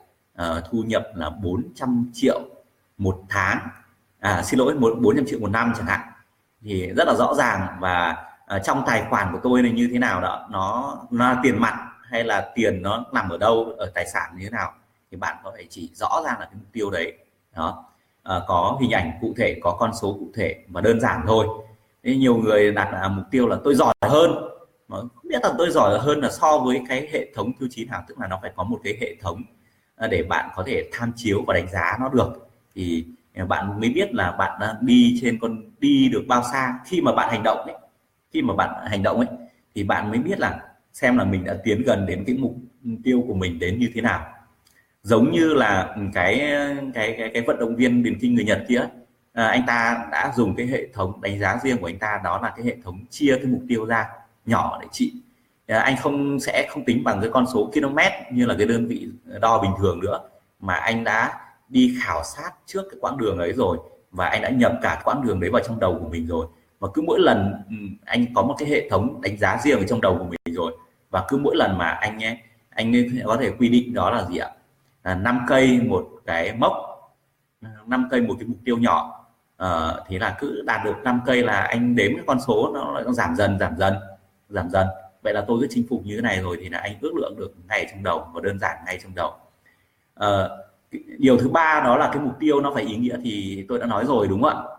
Uh, thu nhập là 400 triệu một tháng. À, xin lỗi một 400 triệu một năm chẳng hạn. Thì rất là rõ ràng và uh, trong tài khoản của tôi này như thế nào đó nó, nó là tiền mặt hay là tiền nó nằm ở đâu ở tài sản như thế nào thì bạn có thể chỉ rõ ràng là cái mục tiêu đấy đó. À, có hình ảnh cụ thể có con số cụ thể và đơn giản thôi. Thế nhiều người đặt là mục tiêu là tôi giỏi hơn. Mà không biết là tôi giỏi hơn là so với cái hệ thống tiêu chí nào tức là nó phải có một cái hệ thống ờ, để bạn có thể tham chiếu và đánh giá nó được. Thì bạn mới biết là bạn đang đi trên con đi được bao xa. Khi mà bạn hành động ấy khi mà bạn hành động ấy thì bạn mới biết là xem là mình đã tiến gần đến cái mục tiêu của mình đến như thế nào. Giống như là cái cái cái, cái vận động viên điền kinh người Nhật kia à, anh ta đã dùng cái hệ thống đánh giá riêng của anh ta đó là cái hệ thống chia cái mục tiêu ra nhỏ để trị. À, anh không sẽ không tính bằng cái con số km như là cái đơn vị đo bình thường nữa mà anh đã đi khảo sát trước cái quãng đường ấy rồi và anh đã nhập cả quãng đường đấy vào trong đầu của mình rồi và cứ mỗi lần ừ, anh có một cái hệ thống đánh giá riêng ở trong đầu của mình rồi và cứ mỗi lần mà anh nhé anh có thể quy định đó là gì ạ? Là 5 cây một cái mốc 5 cây một cái mục tiêu nhỏ. Ờ, à, thì là cứ đạt được 5 cây là anh đếm cái con số nó lại giảm dần giảm dần giảm dần. Vậy là tôi cứ chinh phục như thế này rồi thì là anh ước lượng được ngay trong đầu và đơn giản ngay trong đầu. À, điều thứ ba đó là cái mục tiêu nó phải ý nghĩa thì tôi đã nói rồi đúng không ạ?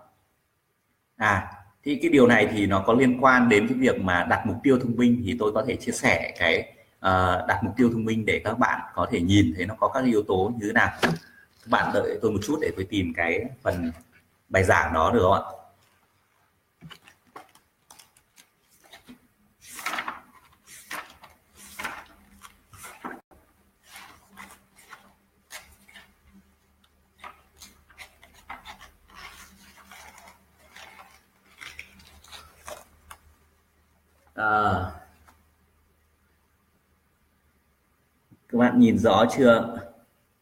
À thì cái điều này thì nó có liên quan đến cái việc mà đặt mục tiêu thông minh thì tôi có thể chia sẻ cái uh, đặt mục tiêu thông minh để các bạn có thể nhìn thấy nó có các yếu tố như thế nào. Các bạn đợi tôi một chút để tôi tìm cái phần bài giảng đó được không ạ? À, các bạn nhìn rõ chưa?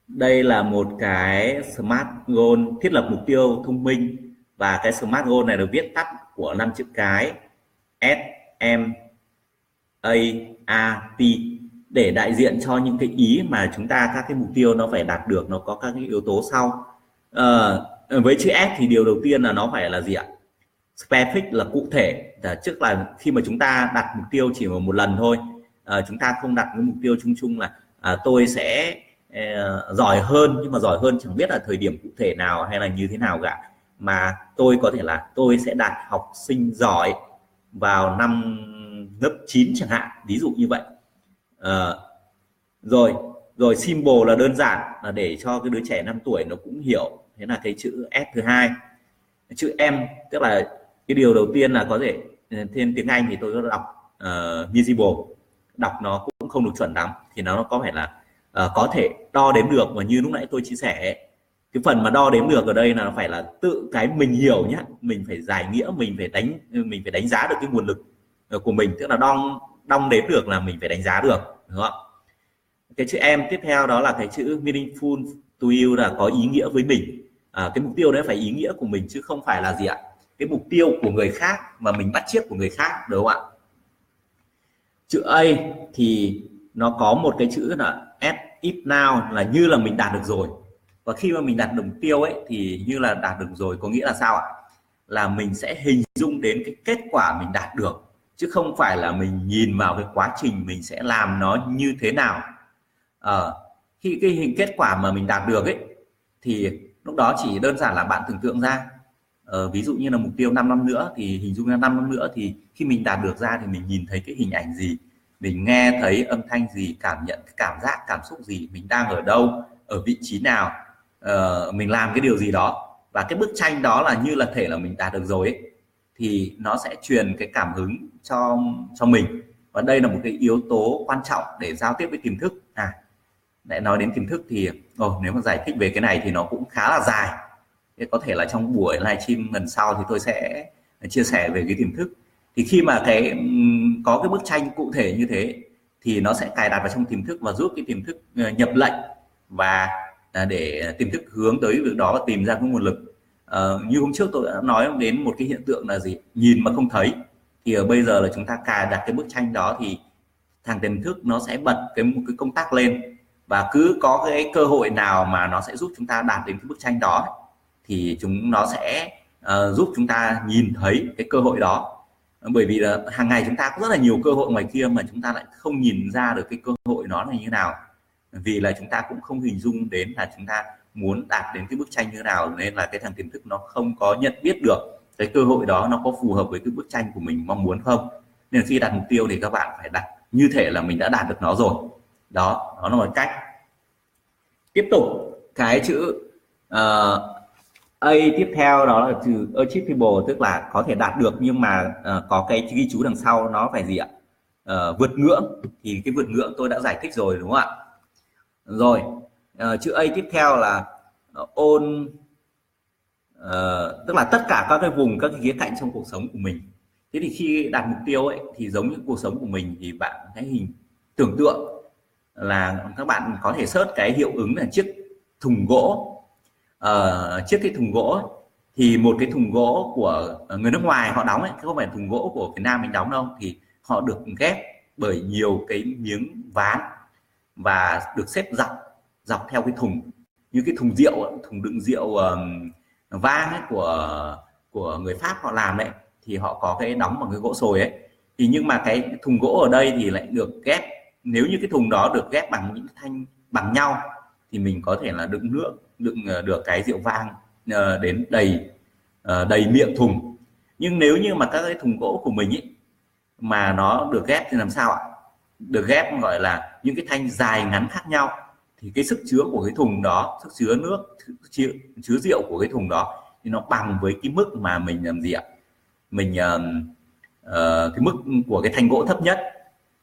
Đây là một cái smart goal thiết lập mục tiêu thông minh và cái smart goal này được viết tắt của năm chữ cái S M A A T để đại diện cho những cái ý mà chúng ta các cái mục tiêu nó phải đạt được nó có các cái yếu tố sau. À, với chữ S thì điều đầu tiên là nó phải là gì ạ? Specific là cụ thể. Là trước là khi mà chúng ta đặt mục tiêu chỉ một, một lần thôi. À, chúng ta không đặt cái mục tiêu chung chung là à, tôi sẽ ờ, giỏi hơn nhưng mà giỏi hơn chẳng biết là thời điểm cụ thể nào hay là như thế nào cả. Mà tôi có thể là tôi sẽ đạt học sinh giỏi vào năm lớp 9 chẳng hạn ví dụ như vậy. À, rồi rồi symbol là đơn giản là để cho cái đứa trẻ 5 tuổi nó cũng hiểu. Thế là cái chữ S thứ hai. Chữ M tức là cái điều đầu tiên là có thể ừ, thêm tiếng Anh thì tôi có đọc uh, visible. Đọc nó cũng không được chuẩn lắm thì nó có phải là uh, có thể đo đếm được. Và như lúc nãy tôi chia sẻ cái phần mà đo đếm được ở đây là nó phải là tự cái mình hiểu nhé mình phải giải nghĩa mình phải đánh ừ, mình phải đánh giá được cái nguồn lực ờ, của mình. Tức là đong đong đếm được là mình phải đánh giá được đúng không cái chữ em tiếp theo đó là cái chữ meaningful to you là có ý nghĩa với mình. À, cái mục tiêu đấy phải ý nghĩa của mình chứ không phải là gì ạ? Cái mục tiêu của người khác mà mình bắt chiếc của người khác đúng không ạ? Chữ A thì nó có một cái chữ là as if now là như là mình đạt được rồi. Và khi mà mình đạt được mục tiêu ấy thì như là đạt được rồi có nghĩa là sao ạ? Là mình sẽ hình dung đến cái kết quả mình đạt được chứ không phải là mình nhìn vào cái quá trình mình sẽ làm nó như thế nào. À, khi cái hình kết quả mà mình đạt được ấy thì lúc đó chỉ đơn giản là bạn tưởng tượng ra ờ, ví dụ như là mục tiêu 5 năm nữa thì hình dung ra 5 năm nữa thì khi mình đạt được ra thì mình nhìn thấy cái hình ảnh gì mình nghe thấy âm thanh gì cảm nhận cái cảm giác cảm xúc gì mình đang ở đâu ở vị trí nào uh, mình làm cái điều gì đó. Và cái bức tranh đó là như là thể là mình đạt được rồi ấy, thì nó sẽ truyền cái cảm hứng cho cho mình. Và đây là một cái yếu tố quan trọng để giao tiếp với tiềm thức. À để nói đến tiềm thức thì oh, nếu mà giải thích về cái này thì nó cũng khá là dài thế có thể là trong buổi livestream lần sau thì tôi sẽ chia sẻ về cái tiềm thức. Thì khi mà cái có cái bức tranh cụ thể như thế thì nó sẽ cài đặt vào trong tiềm thức và giúp cái tiềm thức ờ, nhập lệnh và à, để tiềm thức hướng tới việc đó và tìm ra cái nguồn lực. À, như hôm trước tôi đã nói đến một cái hiện tượng là gì? Nhìn mà không thấy. Thì ở bây giờ là chúng ta cài đặt cái bức tranh đó thì thằng tiềm thức nó sẽ bật cái một cái công tác lên và cứ có cái cơ hội nào mà nó sẽ giúp chúng ta đạt đến cái bức tranh đó thì chúng nó sẽ uh, giúp chúng ta nhìn thấy cái cơ hội đó. Bởi vì là hàng ngày chúng ta có rất là nhiều cơ hội ngoài kia mà chúng ta lại không nhìn ra được cái cơ hội nó là như thế nào. Vì là chúng ta cũng không hình dung đến là chúng ta muốn đạt đến cái bức tranh như thế nào nên là cái thằng tiềm thức nó không có nhận biết được cái cơ hội đó nó có phù hợp với cái bức tranh của mình mong muốn không. Nên khi đặt mục tiêu thì các bạn phải đặt như thể là mình đã đạt được nó rồi. Đó đó là một cách. Tiếp tục cái chữ uh, A tiếp theo đó là từ achievable tức là có thể đạt được nhưng mà uh, có cái ghi chú đằng sau nó phải gì ạ? Uh, vượt ngưỡng. Thì cái vượt ngưỡng tôi đã giải thích rồi đúng không ạ? Rồi uh, chữ A tiếp theo là ôn uh, tức là tất cả các cái vùng các cái khía cạnh trong cuộc sống của mình. Thế thì khi đạt mục tiêu ấy thì giống như cuộc sống của mình thì bạn hãy hình tưởng tượng là các bạn có thể search cái hiệu ứng là chiếc thùng gỗ uh, chiếc cái thùng gỗ thì một cái thùng gỗ của ờ, người nước ngoài họ đóng ấy không phải thùng gỗ của Việt Nam mình đóng đâu thì họ được ghép bởi nhiều cái miếng ván và được xếp dọc dọc theo cái thùng. Như cái thùng rượu thùng đựng rượu um, vang ấy của của người Pháp họ làm đấy thì họ có cái đóng bằng cái gỗ sồi ấy. Thì nhưng mà cái thùng gỗ ở đây thì lại được ghép nếu như cái thùng đó được ghép bằng những thanh bằng nhau thì mình có thể là đựng nước đựng ờ, được cái rượu vang ờ, đến đầy ờ, đầy miệng thùng. Nhưng nếu như mà các cái thùng gỗ của mình ý, mà nó được ghép thì làm sao ạ? Được ghép gọi là những cái thanh dài ngắn khác nhau thì cái sức chứa của cái thùng đó sức chứa nước chứa, chứa rượu của cái thùng đó thì nó bằng với cái mức mà mình làm gì ạ? Mình uh, uh, cái mức của cái thanh gỗ thấp nhất.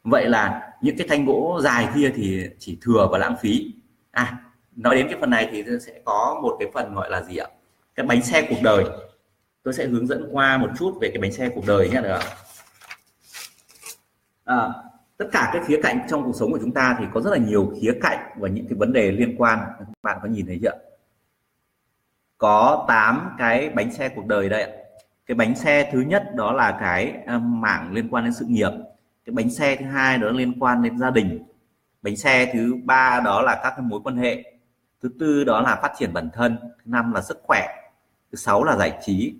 Vậy là những cái thanh gỗ dài kia thì chỉ thừa và lãng phí. À nói đến cái phần này thì sẽ có một cái phần gọi là gì ạ? Cái bánh xe cuộc đời. Tôi sẽ hướng dẫn qua một chút về cái bánh xe cuộc đời nhé được không? à, tất cả các khía cạnh trong cuộc sống của chúng ta thì có rất là nhiều khía cạnh và những cái vấn đề liên quan. Các bạn có nhìn thấy chưa? Có 8 cái bánh xe cuộc đời đây cái bánh xe thứ nhất đó là cái à, mảng liên quan đến sự nghiệp. Cái bánh xe thứ hai đó liên quan đến gia đình. Bánh xe thứ ba đó là các cái mối quan hệ thứ tư đó là phát triển bản thân thứ năm là sức khỏe thứ sáu là giải trí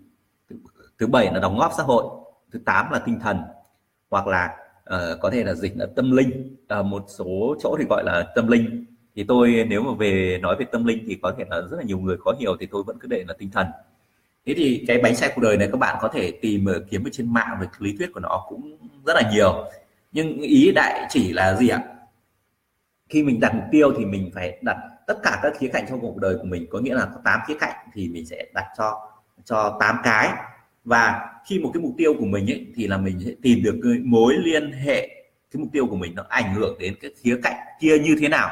thứ bảy là đóng góp xã hội thứ tám là tinh thần hoặc là uh, có thể là dịch là tâm linh. Uh, một số chỗ thì gọi là tâm linh. Thì tôi nếu mà về nói về tâm linh thì có thể là rất là nhiều người khó hiểu thì tôi vẫn cứ để là tinh thần. Thế thì cái bánh xe cuộc đời này các bạn có thể tìm ở kiếm ở trên mạng về lý thuyết của nó cũng rất là nhiều. Nhưng ý đại chỉ là gì ạ? Khi mình đặt mục tiêu thì mình phải đặt tất cả các khía cạnh trong cuộc đời của mình có nghĩa là có 8 khía cạnh thì mình sẽ đặt cho cho 8 cái. Và khi một cái mục tiêu của mình ấy, thì là mình sẽ tìm được cái mối liên hệ cái mục tiêu của mình nó ảnh hưởng đến cái khía cạnh kia như thế nào.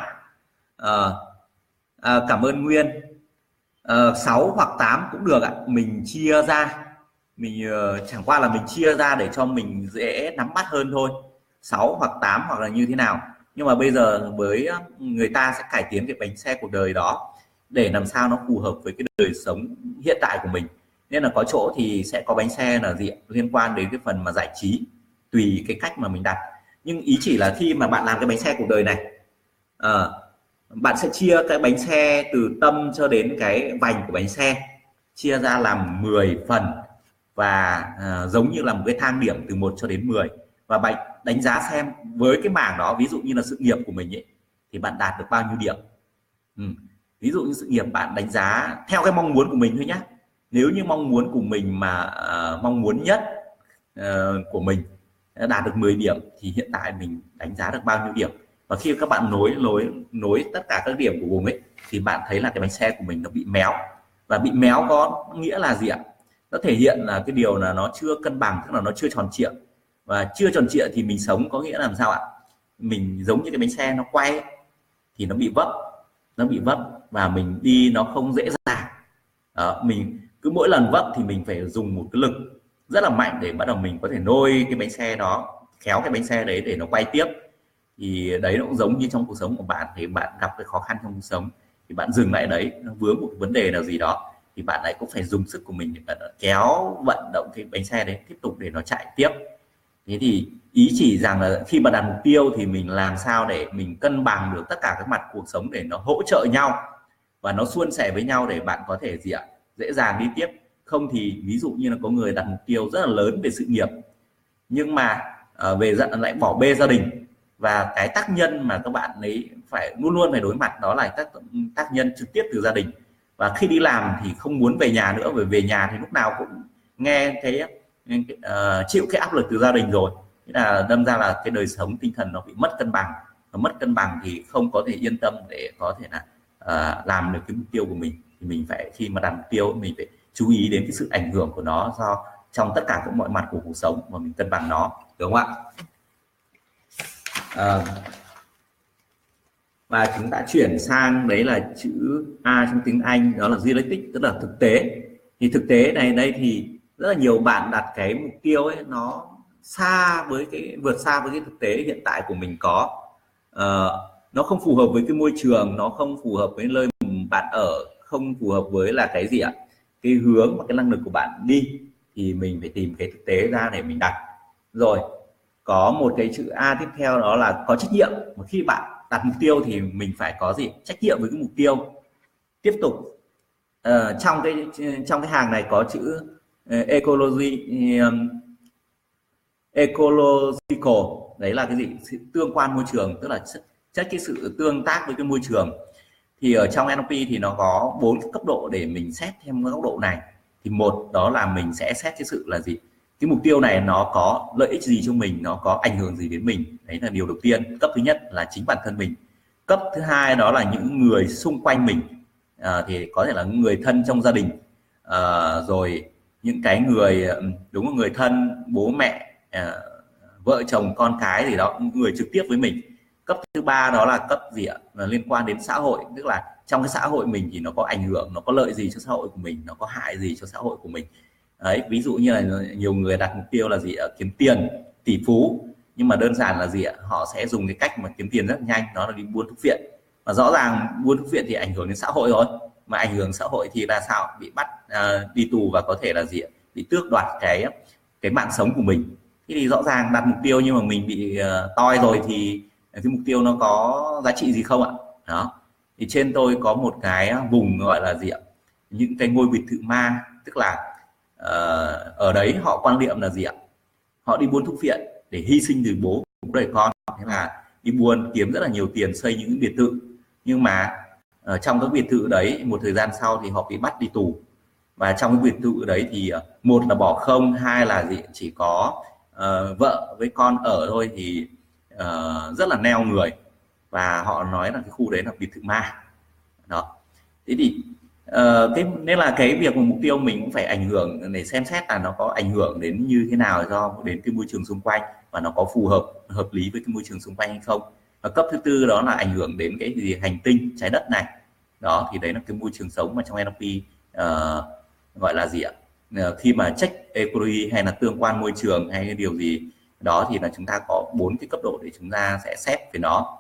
À, à, cảm ơn Nguyên. Ờ, à, 6 hoặc 8 cũng được ạ. Mình chia ra. Mình uh, chẳng qua là mình chia ra để cho mình dễ nắm bắt hơn thôi. 6 hoặc 8 hoặc là như thế nào? Nhưng mà bây giờ với ờ, người ta sẽ cải tiến cái bánh xe cuộc đời đó để làm sao nó phù hợp với cái đời sống hiện tại của mình. Nên là có chỗ thì sẽ có bánh xe là gì liên quan đến cái phần mà giải trí tùy cái cách mà mình đặt. Nhưng ý chỉ là khi mà bạn làm cái bánh xe cuộc đời này à, bạn sẽ chia cái bánh xe từ tâm cho đến cái vành của bánh xe chia ra làm 10 phần và à, giống như là một cái thang điểm từ 1 cho đến 10 và bạn đánh giá xem với cái mảng đó ví dụ như là sự nghiệp của mình ấy thì bạn đạt được bao nhiêu điểm. Ừ. ví dụ như sự nghiệp bạn đánh giá theo cái mong muốn của mình thôi nhé nếu như mong muốn của mình mà uh, mong muốn nhất uh, của mình đạt được 10 điểm thì hiện tại mình đánh giá được bao nhiêu điểm. Và khi các bạn nối nối nối tất cả các điểm của vùng ấy thì bạn thấy là cái bánh xe của mình nó bị méo. Và bị méo có nghĩa là gì ạ? Nó thể hiện là cái điều là nó chưa cân bằng tức là nó chưa tròn trịa và chưa tròn trịa thì mình sống có nghĩa là làm sao ạ? Mình giống như cái bánh xe nó quay thì nó bị vấp nó bị vấp và mình đi nó không dễ dàng. Đó, mình cứ mỗi lần vấp thì mình phải dùng một cái lực rất là mạnh để bắt đầu mình có thể nôi cái bánh xe đó khéo cái bánh xe đấy để nó quay tiếp. Thì đấy nó cũng giống như trong cuộc sống của bạn thì bạn gặp cái khó khăn trong cuộc sống thì bạn dừng lại đấy nó vướng một vấn đề nào gì đó thì bạn lại cũng phải dùng sức của mình để kéo vận động cái bánh xe đấy tiếp tục để nó chạy tiếp thế thì ý chỉ rằng là khi mà đặt mục tiêu thì mình làm sao để mình cân bằng được tất cả các mặt cuộc sống để nó hỗ trợ nhau và nó suôn sẻ với nhau để bạn có thể gì ạ dễ dàng đi tiếp. Không thì ví dụ như là có người đặt mục tiêu rất là lớn về sự nghiệp nhưng mà uh, về giận lại bỏ bê gia đình và cái tác nhân mà các bạn ấy phải luôn luôn phải đối mặt đó là các tác nhân trực tiếp từ gia đình. Và khi đi làm thì không muốn về nhà nữa bởi về nhà thì lúc nào cũng nghe thấy uh, chịu cái áp lực từ gia đình rồi. Thế là đâm ra là cái đời sống tinh thần nó bị mất cân bằng. Và mất cân bằng thì không có thể yên tâm để có thể là uh, làm được cái mục tiêu của mình. Thì mình phải khi mà đặt mục tiêu mình phải chú ý đến cái sự ảnh hưởng của nó do trong tất cả các mọi mặt của cuộc sống mà mình cân bằng nó. Đúng không ạ? À, và chúng ta chuyển sang đấy là chữ A trong tiếng Anh đó là realistic tức là thực tế. Thì thực tế này đây thì rất là nhiều bạn đặt cái mục tiêu ấy nó xa với cái vượt xa với cái thực tế hiện tại của mình có. Uh, nó không phù hợp với cái môi trường nó không phù hợp với nơi bạn ở không phù hợp với là cái gì ạ? Cái hướng và cái năng lực của bạn đi thì mình phải tìm cái thực tế ra để mình đặt. Rồi có một cái chữ A tiếp theo đó là có trách nhiệm. Mà khi bạn đặt mục tiêu thì mình phải có gì? Trách nhiệm với cái mục tiêu. Tiếp tục uh, trong cái trong cái hàng này có chữ Ờ, ecology um, ecological. Đấy là cái gì? Tương quan môi trường tức là chất, cái sự tương tác với cái môi trường. Thì ở trong NLP thì nó có bốn cấp độ để mình xét thêm góc độ này. Thì một đó là mình sẽ xét cái sự là gì? Cái mục tiêu này nó có lợi ích gì cho mình nó có ảnh hưởng gì đến mình? Đấy là điều đầu tiên cấp thứ nhất là chính bản thân mình. Cấp thứ hai đó là những người xung quanh mình. À, thì có thể là người thân trong gia đình. À, rồi những cái người đúng là người thân, bố mẹ ờ, vợ chồng, con cái gì đó, người trực tiếp với mình. Cấp thứ ba đó là cấp gì ạ? Là liên quan đến xã hội, tức là trong cái xã hội mình thì nó có ảnh hưởng, nó có lợi gì cho xã hội của mình, nó có hại gì cho xã hội của mình. Đấy, ví dụ như là nhiều người đặt mục tiêu là gì ạ? Kiếm tiền, tỷ phú. Nhưng mà đơn giản là gì ạ? Họ sẽ dùng cái cách mà kiếm tiền rất nhanh, đó là đi buôn thuốc viện. Và rõ ràng buôn thuốc viện thì ảnh hưởng đến xã hội rồi mà ảnh hưởng xã hội thì là sao bị bắt uh, đi tù và có thể là gì ạ? Bị tước đoạt cái cái mạng sống của mình. Thế thì rõ ràng đặt mục tiêu nhưng mà mình bị uh, toi rồi thì cái mục tiêu nó có giá trị gì không ạ? Đó. Thì trên tôi có một cái vùng gọi là gì ạ? Những cái ngôi biệt thự ma tức là uh, ở đấy họ quan niệm là gì ạ? Họ đi buôn thuốc viện để hy sinh từ bố cũng đời con. Thế là đi buôn kiếm rất là nhiều tiền xây những biệt thự. Nhưng mà ở trong các biệt thự đấy một thời gian sau thì họ bị bắt đi tù. Và trong cái biệt thự đấy thì ờ, một là bỏ không hai là gì chỉ có uh, vợ với con ở thôi thì uh, rất là neo người. Và họ nói là cái khu đấy là biệt thự ma. Đó. Thế thì uh, cái nên là cái việc mà mục tiêu mình cũng phải ảnh hưởng để xem xét là nó có ảnh hưởng đến như thế nào do đến cái môi trường xung quanh và nó có phù hợp hợp lý với cái môi trường xung quanh hay không và cấp thứ tư đó là ảnh hưởng đến cái gì? Hành tinh trái đất này. Đó thì đấy là cái môi trường sống mà trong NLP uh, ờ, gọi là gì ạ? Uh, khi mà check ecology hay là tương quan môi trường hay cái điều gì đó thì là chúng ta có bốn cái cấp độ để chúng ta sẽ xét về nó.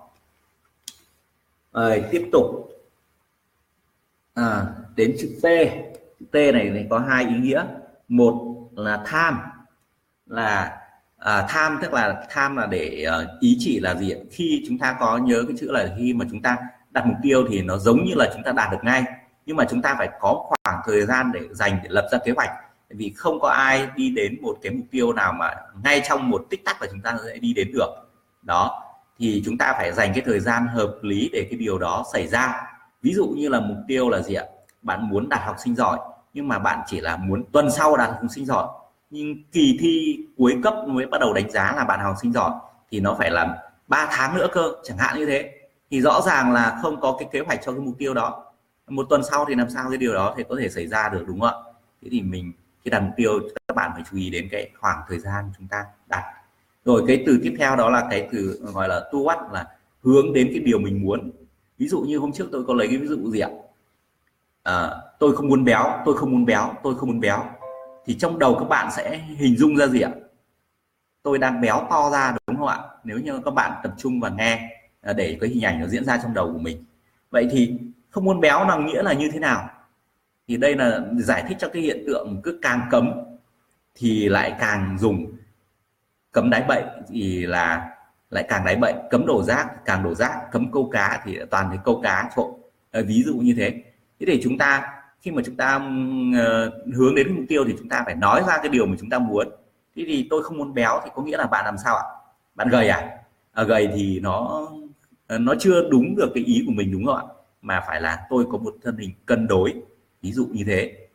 Rồi tiếp tục. À, đến chữ T. Chữ T này, này có hai ý nghĩa. Một là tham là à, tham tức là tham là để uh, ý chỉ là gì khi chúng ta có nhớ cái chữ là khi mà chúng ta đặt mục tiêu thì nó giống như là chúng ta đạt được ngay. Nhưng mà chúng ta phải có khoảng thời gian để dành để lập ra kế hoạch. Vì không có ai đi đến một cái mục tiêu nào mà ngay trong một tích tắc là chúng ta sẽ đi đến được. Đó. Thì chúng ta phải dành cái thời gian hợp lý để cái điều đó xảy ra. Ví dụ như là mục tiêu là gì ạ? Bạn muốn đạt học sinh giỏi nhưng mà bạn chỉ là muốn tuần sau đạt học sinh giỏi nhưng kỳ thi cuối cấp mới bắt đầu đánh giá là bạn học sinh giỏi thì nó phải là 3 tháng nữa cơ chẳng hạn như thế. Thì rõ ràng là không có cái kế hoạch cho cái mục tiêu đó. Một tuần sau thì làm sao cái điều đó thì có thể xảy ra được đúng không ạ? Thế thì mình khi đặt mục tiêu các bạn phải chú ý đến cái khoảng thời gian chúng ta đặt. Rồi cái từ tiếp theo đó là cái từ gọi là tu what là hướng đến cái điều mình muốn. Ví dụ như hôm trước tôi có lấy cái ví dụ gì ạ? À, tôi không muốn béo tôi không muốn béo tôi không muốn béo thì trong đầu các bạn sẽ hình dung ra gì ạ? Tôi đang béo to ra đúng không ạ? Nếu như các bạn tập trung và nghe à, để cái hình ảnh nó diễn ra trong đầu của mình. Vậy thì không muốn béo là nghĩa là như thế nào? Thì đây là giải thích cho cái hiện tượng cứ càng cấm thì lại càng dùng. Cấm đáy bậy thì là lại càng đáy bậy, cấm đổ rác càng đổ rác. Cấm câu cá thì toàn thấy câu cá trộn. À, ví dụ như thế. Thế để chúng ta khi mà chúng ta uh, hướng đến mục tiêu thì chúng ta phải nói ra cái điều mà chúng ta muốn. Thế thì tôi không muốn béo thì có nghĩa là bạn làm sao ạ? Bạn gầy à, à gầy thì nó ờ, nó chưa đúng được cái ý của mình đúng không ạ? Mà phải là tôi có một thân hình cân đối ví dụ như thế.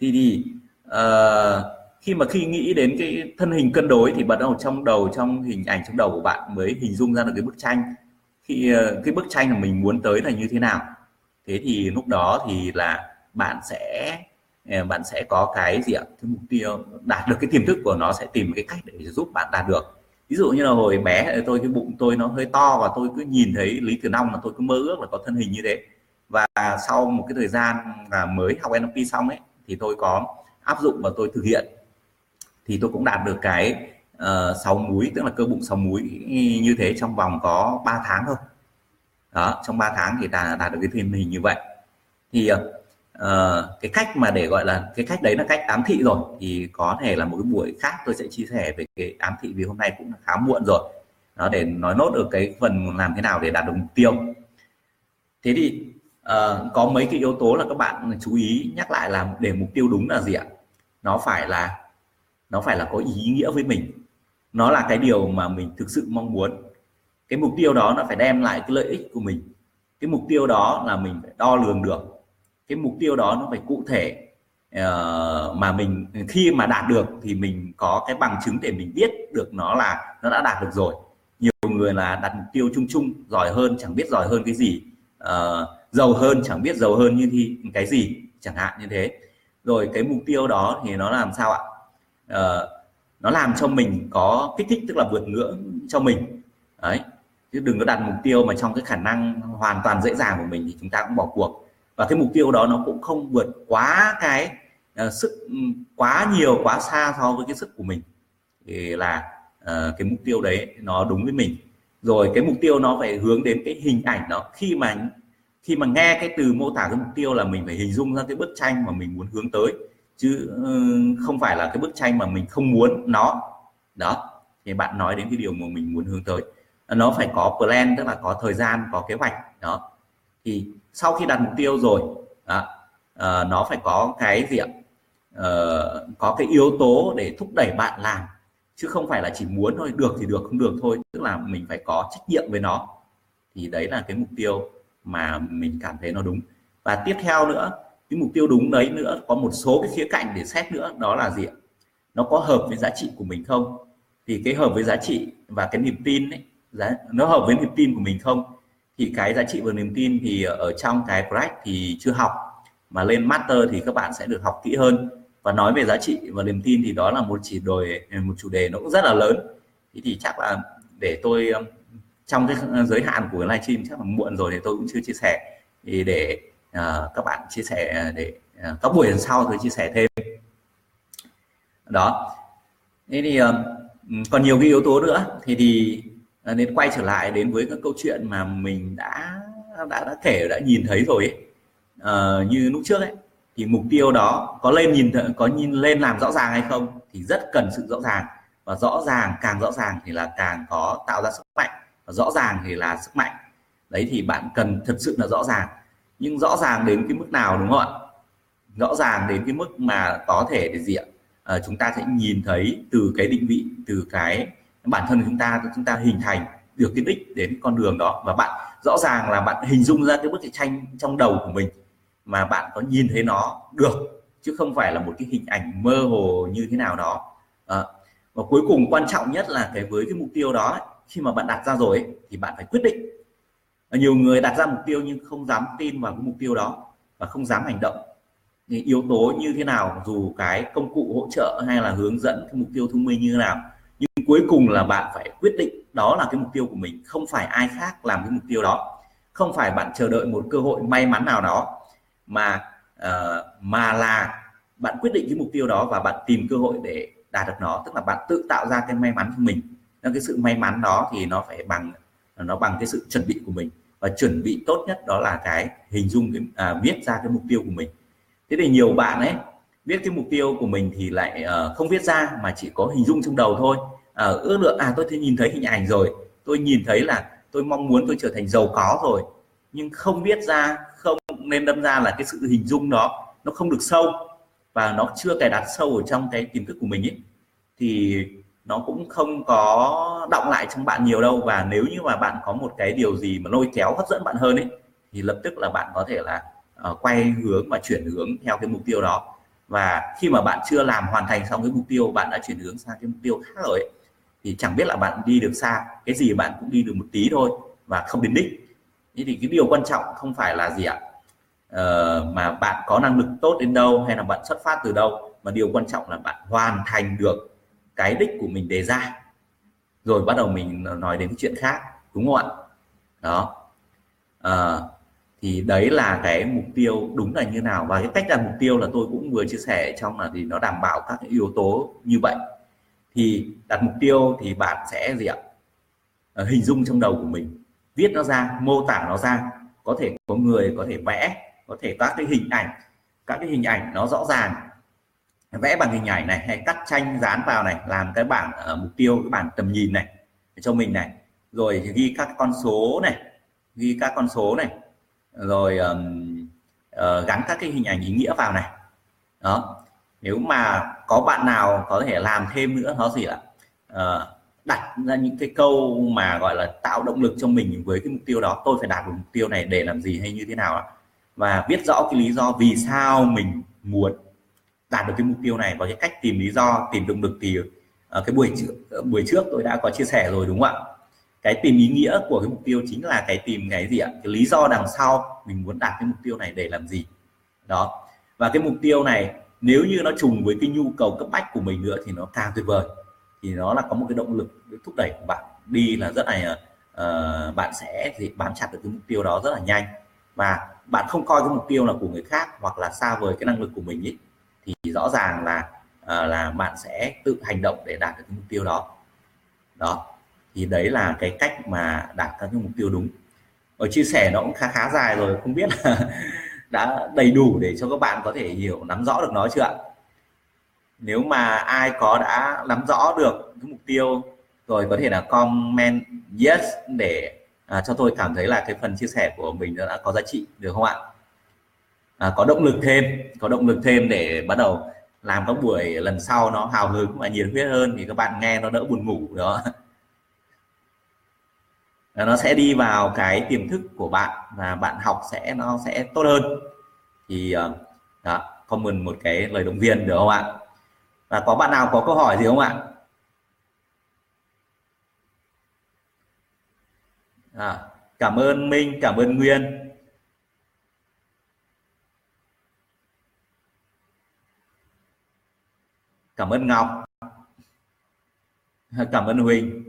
Thì thì uh, khi mà khi nghĩ đến cái thân hình cân đối thì bắt đầu trong đầu trong hình ảnh trong đầu của bạn mới hình dung ra được cái bức tranh. Khi uh, cái bức tranh mà mình muốn tới là như thế nào? Thế thì lúc đó thì là bạn sẽ ờ, bạn sẽ có cái gì ạ? Cái mục tiêu đạt được cái tiềm thức của nó sẽ tìm cái cách để giúp bạn đạt được. Ví dụ như là hồi bé tôi cái bụng tôi nó hơi to và tôi cứ nhìn thấy lý thừa long mà tôi cứ mơ ước là có thân hình như thế. Và sau một cái thời gian là mới học NLP xong ấy thì tôi có áp dụng và tôi thực hiện. Thì tôi cũng đạt được cái ờ, uh, 6 múi tức là cơ bụng 6 múi như thế trong vòng có 3 tháng thôi. Đó trong 3 tháng thì ta đạt được cái thân hình như vậy. Thì uh, Ờ, cái cách mà để gọi là cái cách đấy là cách ám thị rồi thì có thể là một cái buổi khác tôi sẽ chia sẻ về cái ám thị vì hôm nay cũng khá muộn rồi. Đó để nói nốt được cái phần làm thế nào để đạt được mục tiêu. Thế thì uh, có mấy cái yếu tố là các bạn chú ý nhắc lại là để mục tiêu đúng là gì ạ? Nó phải là nó phải là có ý nghĩa với mình. Nó là cái điều mà mình thực sự mong muốn. Cái mục tiêu đó nó phải đem lại cái lợi ích của mình. Cái mục tiêu đó là mình phải đo lường được cái mục tiêu đó nó phải cụ thể uh, mà mình khi mà đạt được thì mình có cái bằng chứng để mình biết được nó là nó đã đạt được rồi. Nhiều người là đặt mục tiêu chung chung giỏi hơn chẳng biết giỏi hơn cái gì uh, giàu hơn chẳng biết giàu hơn như thì cái gì chẳng hạn như thế. Rồi cái mục tiêu đó thì nó làm sao ạ? Uh, nó làm cho mình có kích thích tức là vượt ngưỡng cho mình. Đấy chứ đừng có đặt mục tiêu mà trong cái khả năng hoàn toàn dễ dàng của mình thì chúng ta cũng bỏ cuộc và cái mục tiêu đó nó cũng không vượt quá cái uh, sức ừ, quá nhiều quá xa so với cái sức của mình. Thì là ờ, cái mục tiêu đấy nó đúng với mình. Rồi cái mục tiêu nó phải hướng đến cái hình ảnh đó. Khi mà khi mà nghe cái từ mô tả cái mục tiêu là mình phải hình dung ra cái bức tranh mà mình muốn hướng tới chứ ừ, không phải là cái bức tranh mà mình không muốn nó. Đó thì bạn nói đến cái điều mà mình muốn hướng tới. Nó phải có plan tức là có thời gian có kế hoạch. Đó thì sau khi đặt mục tiêu rồi đó, uh, nó phải có cái gì ạ? Uh, có cái yếu tố để thúc đẩy bạn làm chứ không phải là chỉ muốn thôi được thì được không được thôi tức là mình phải có trách nhiệm với nó. Thì đấy là cái mục tiêu mà mình cảm thấy nó đúng. Và tiếp theo nữa cái mục tiêu đúng đấy nữa có một số cái khía cạnh để xét nữa đó là gì ạ? Nó có hợp với giá trị của mình không? Thì cái hợp với giá trị và cái niềm tin ấy giá nó hợp với niềm tin của mình không? Thì cái giá trị và niềm tin thì ở trong cái break thì chưa học mà lên master thì các bạn sẽ được học kỹ hơn. Và nói về giá trị và niềm tin thì đó là một chỉ đồi một chủ đề nó cũng rất là lớn. Thì, thì chắc là để tôi um, trong cái giới hạn của livestream chắc là muộn rồi thì tôi cũng chưa chia sẻ. Thì để uh, các bạn chia sẻ à, để uh, các buổi lần sau tôi chia sẻ thêm. Đó. Thế thì uh, còn nhiều cái yếu tố nữa. Thì thì Ờ, nên quay trở lại đến với các câu chuyện mà mình đã đã đã kể đã nhìn thấy rồi ấy. À, như lúc trước ấy thì mục tiêu đó có lên nhìn có nhìn lên làm rõ ràng hay không thì rất cần sự rõ ràng. Và rõ ràng càng rõ ràng thì là càng có tạo ra sức mạnh. Và rõ ràng thì là sức mạnh. Đấy thì bạn cần thật sự là rõ ràng. Nhưng rõ ràng đến cái mức nào đúng không ạ? Rõ ràng đến cái mức mà có thể để gì ạ? À, chúng ta sẽ nhìn thấy từ cái định vị từ cái bản thân chúng ta chúng ta hình thành được cái đích đến con đường đó. Và bạn rõ ràng là bạn hình dung ra cái bức tranh trong đầu của mình mà bạn có nhìn thấy nó được chứ không phải là một cái hình ảnh mơ hồ như thế nào đó. À, và cuối cùng quan trọng nhất là cái với cái mục tiêu đó khi mà bạn đặt ra rồi thì bạn phải quyết định. Nhiều người đặt ra mục tiêu nhưng không dám tin vào cái mục tiêu đó và không dám hành động. Thì yếu tố như thế nào dù cái công cụ hỗ trợ hay là hướng dẫn cái mục tiêu thông minh như thế nào nhưng cuối cùng là bạn phải quyết định đó là cái mục tiêu của mình không phải ai khác làm cái mục tiêu đó. Không phải bạn chờ đợi một cơ hội may mắn nào đó mà uh, mà là bạn quyết định cái mục tiêu đó và bạn tìm cơ hội để đạt được nó. Tức là bạn tự tạo ra cái may mắn cho mình. Nên cái sự may mắn đó thì nó phải bằng nó bằng cái sự chuẩn bị của mình. Và chuẩn bị tốt nhất đó là cái hình dung cái, à, viết ra cái mục tiêu của mình. Thế thì nhiều bạn ấy viết cái mục tiêu của mình thì lại uh, không viết ra mà chỉ có hình dung trong đầu thôi. Uh, ước lượng à tôi thấy nhìn thấy hình ảnh rồi. Tôi nhìn thấy là tôi mong muốn tôi trở thành giàu có rồi. Nhưng không viết ra không nên đâm ra là cái sự hình dung đó nó không được sâu và nó chưa cài đặt sâu ở trong cái tiềm thức của mình ấy. Thì nó cũng không có động lại trong bạn nhiều đâu và nếu như mà bạn có một cái điều gì mà lôi kéo hấp dẫn bạn hơn ấy thì lập tức là bạn có thể là uh, quay hướng và chuyển hướng theo cái mục tiêu đó và khi mà bạn chưa làm hoàn thành xong cái mục tiêu bạn đã chuyển hướng sang cái mục tiêu khác rồi ấy, thì chẳng biết là bạn đi được xa cái gì bạn cũng đi được một tí thôi và không đến đích. Thế thì cái điều quan trọng không phải là gì ạ? Ờ, mà bạn có năng lực tốt đến đâu hay là bạn xuất phát từ đâu mà điều quan trọng là bạn hoàn thành được cái đích của mình đề ra. Rồi bắt đầu mình nói đến cái chuyện khác đúng không ạ? Đó. À, thì đấy là cái mục tiêu đúng là như nào. Và cái cách đặt mục tiêu là tôi cũng vừa chia sẻ trong là thì nó đảm bảo các cái yếu tố như vậy. Thì đặt mục tiêu thì bạn sẽ gì ạ? Ờ, hình dung trong đầu của mình. Viết nó ra mô tả nó ra. Có thể có người có thể vẽ có thể các cái hình ảnh. Các cái hình ảnh nó rõ ràng. Vẽ bằng hình ảnh này hay cắt tranh dán vào này làm cái bảng uh, mục tiêu cái bảng tầm nhìn này cho mình này. Rồi ghi các con số này ghi các con số này rồi um, uh, gắn các cái hình ảnh ý nghĩa vào này. Đó. Nếu mà có bạn nào có thể làm thêm nữa nó gì ạ uh, đặt ra những cái câu mà gọi là tạo động lực cho mình với cái mục tiêu đó. Tôi phải đạt được mục tiêu này để làm gì hay như thế nào và biết rõ cái lý do vì sao mình muốn đạt được cái mục tiêu này và cái cách tìm lý do tìm động lực thì uh, cái buổi trước buổi trước tôi đã có chia sẻ rồi đúng không ạ? Cái tìm ý nghĩa của cái mục tiêu chính là cái tìm cái gì ạ? Cái lý do đằng sau mình muốn đạt cái mục tiêu này để làm gì? Đó. Và cái mục tiêu này nếu như nó trùng với cái nhu cầu cấp bách của mình nữa thì nó càng tuyệt vời. Thì nó là có một cái động lực để thúc đẩy của bạn. Đi là rất là uh, bạn sẽ thì bám chặt được cái mục tiêu đó rất là nhanh. Và bạn không coi cái mục tiêu là của người khác hoặc là xa vời cái năng lực của mình ý, thì rõ ràng là uh, là bạn sẽ tự hành động để đạt được cái mục tiêu đó. Đó thì đấy là cái cách mà đạt các cái mục tiêu đúng. Ở chia sẻ nó cũng khá khá dài rồi không biết là *laughs* đã đầy đủ để cho các bạn có thể hiểu nắm rõ được nó chưa ạ? Nếu mà ai có đã nắm rõ được cái mục tiêu rồi có thể là comment yes để à, cho tôi cảm thấy là cái phần chia sẻ của mình đã có giá trị được không ạ? À, có động lực thêm có động lực thêm để bắt đầu làm các buổi lần sau nó hào hứng và nhiệt huyết hơn thì các bạn nghe nó đỡ buồn ngủ đó nó sẽ đi vào cái tiềm thức của bạn và bạn học sẽ nó sẽ tốt hơn. Thì ờ, đó comment một cái lời động viên được không ạ? Và có bạn nào có câu hỏi gì không ạ? À, cảm ơn Minh cảm ơn Nguyên. Cảm ơn Ngọc. Cảm ơn Huỳnh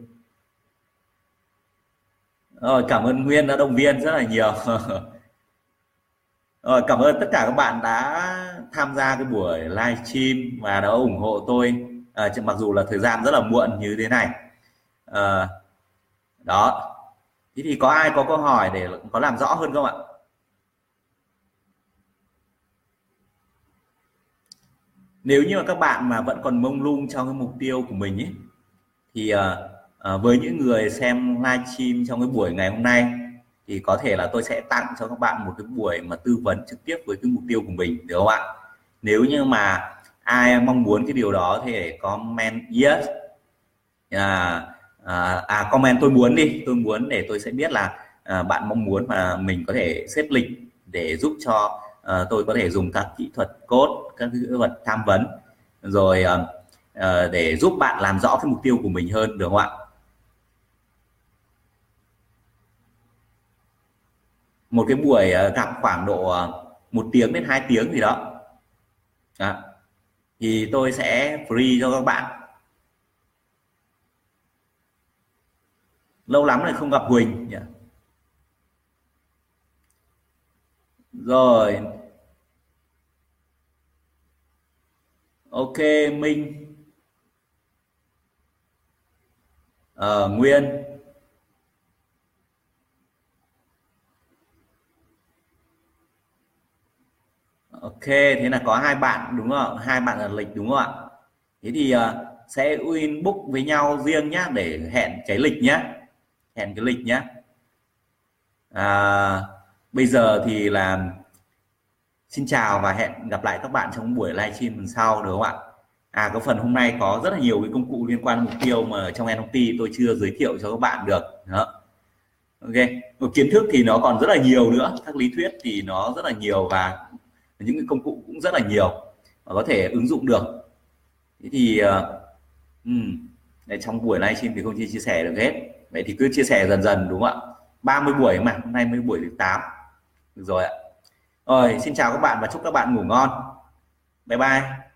rồi cảm ơn Nguyên đã động viên rất là nhiều. Rồi *laughs* ờ, cảm ơn tất cả các bạn đã tham gia cái buổi live stream và đã ủng hộ tôi. À, mặc dù là thời gian rất là muộn như thế này. À, đó. Thế thì có ai có câu hỏi để có làm rõ hơn không ạ? Nếu như mà các bạn mà vẫn còn mông lung trong cái mục tiêu của mình ấy thì uh, Ờ, với những người xem livestream trong cái buổi ngày hôm nay thì có thể là tôi sẽ tặng cho các bạn một cái buổi mà tư vấn trực tiếp với cái mục tiêu của mình được không ạ? Nếu như mà ai mong muốn cái điều đó thì comment yes. À, à, à comment tôi muốn đi. Tôi muốn để tôi sẽ biết là à, bạn mong muốn mà mình có thể xếp lịch để giúp cho à, tôi có thể dùng các kỹ thuật cốt các kỹ thuật tham vấn rồi à, à, để giúp bạn làm rõ cái mục tiêu của mình hơn được không ạ? Một cái buổi ờ, gặp khoảng độ ờ, một tiếng đến hai tiếng gì đó. Đó. Thì tôi sẽ free cho các bạn. Lâu lắm rồi không gặp Huỳnh nhỉ? Rồi. Ok Minh. À, Nguyên. Ok thế là có hai bạn đúng không hai bạn là lịch đúng không ạ? Thế thì uh, sẽ inbox với nhau riêng nhá để hẹn cái lịch nhá. Hẹn cái lịch nhé à, bây giờ thì là xin chào và hẹn gặp lại các bạn trong buổi livestream sau đúng không ạ? À có phần hôm nay có rất là nhiều cái công cụ liên quan mục tiêu mà trong NLP tôi chưa giới thiệu cho các bạn được. Đó. Ok. Một kiến thức thì nó còn rất là nhiều nữa. Các lý thuyết thì nó rất là nhiều và những cái công cụ cũng rất là nhiều và có thể ứng dụng được. Thế thì uh, um, trong buổi livestream thì không chia sẻ được hết. Vậy thì cứ chia sẻ dần dần đúng không ạ? 30 buổi mà hôm nay mới buổi thứ 8 được rồi ạ. Rồi xin chào các bạn và chúc các bạn ngủ ngon. Bye bye.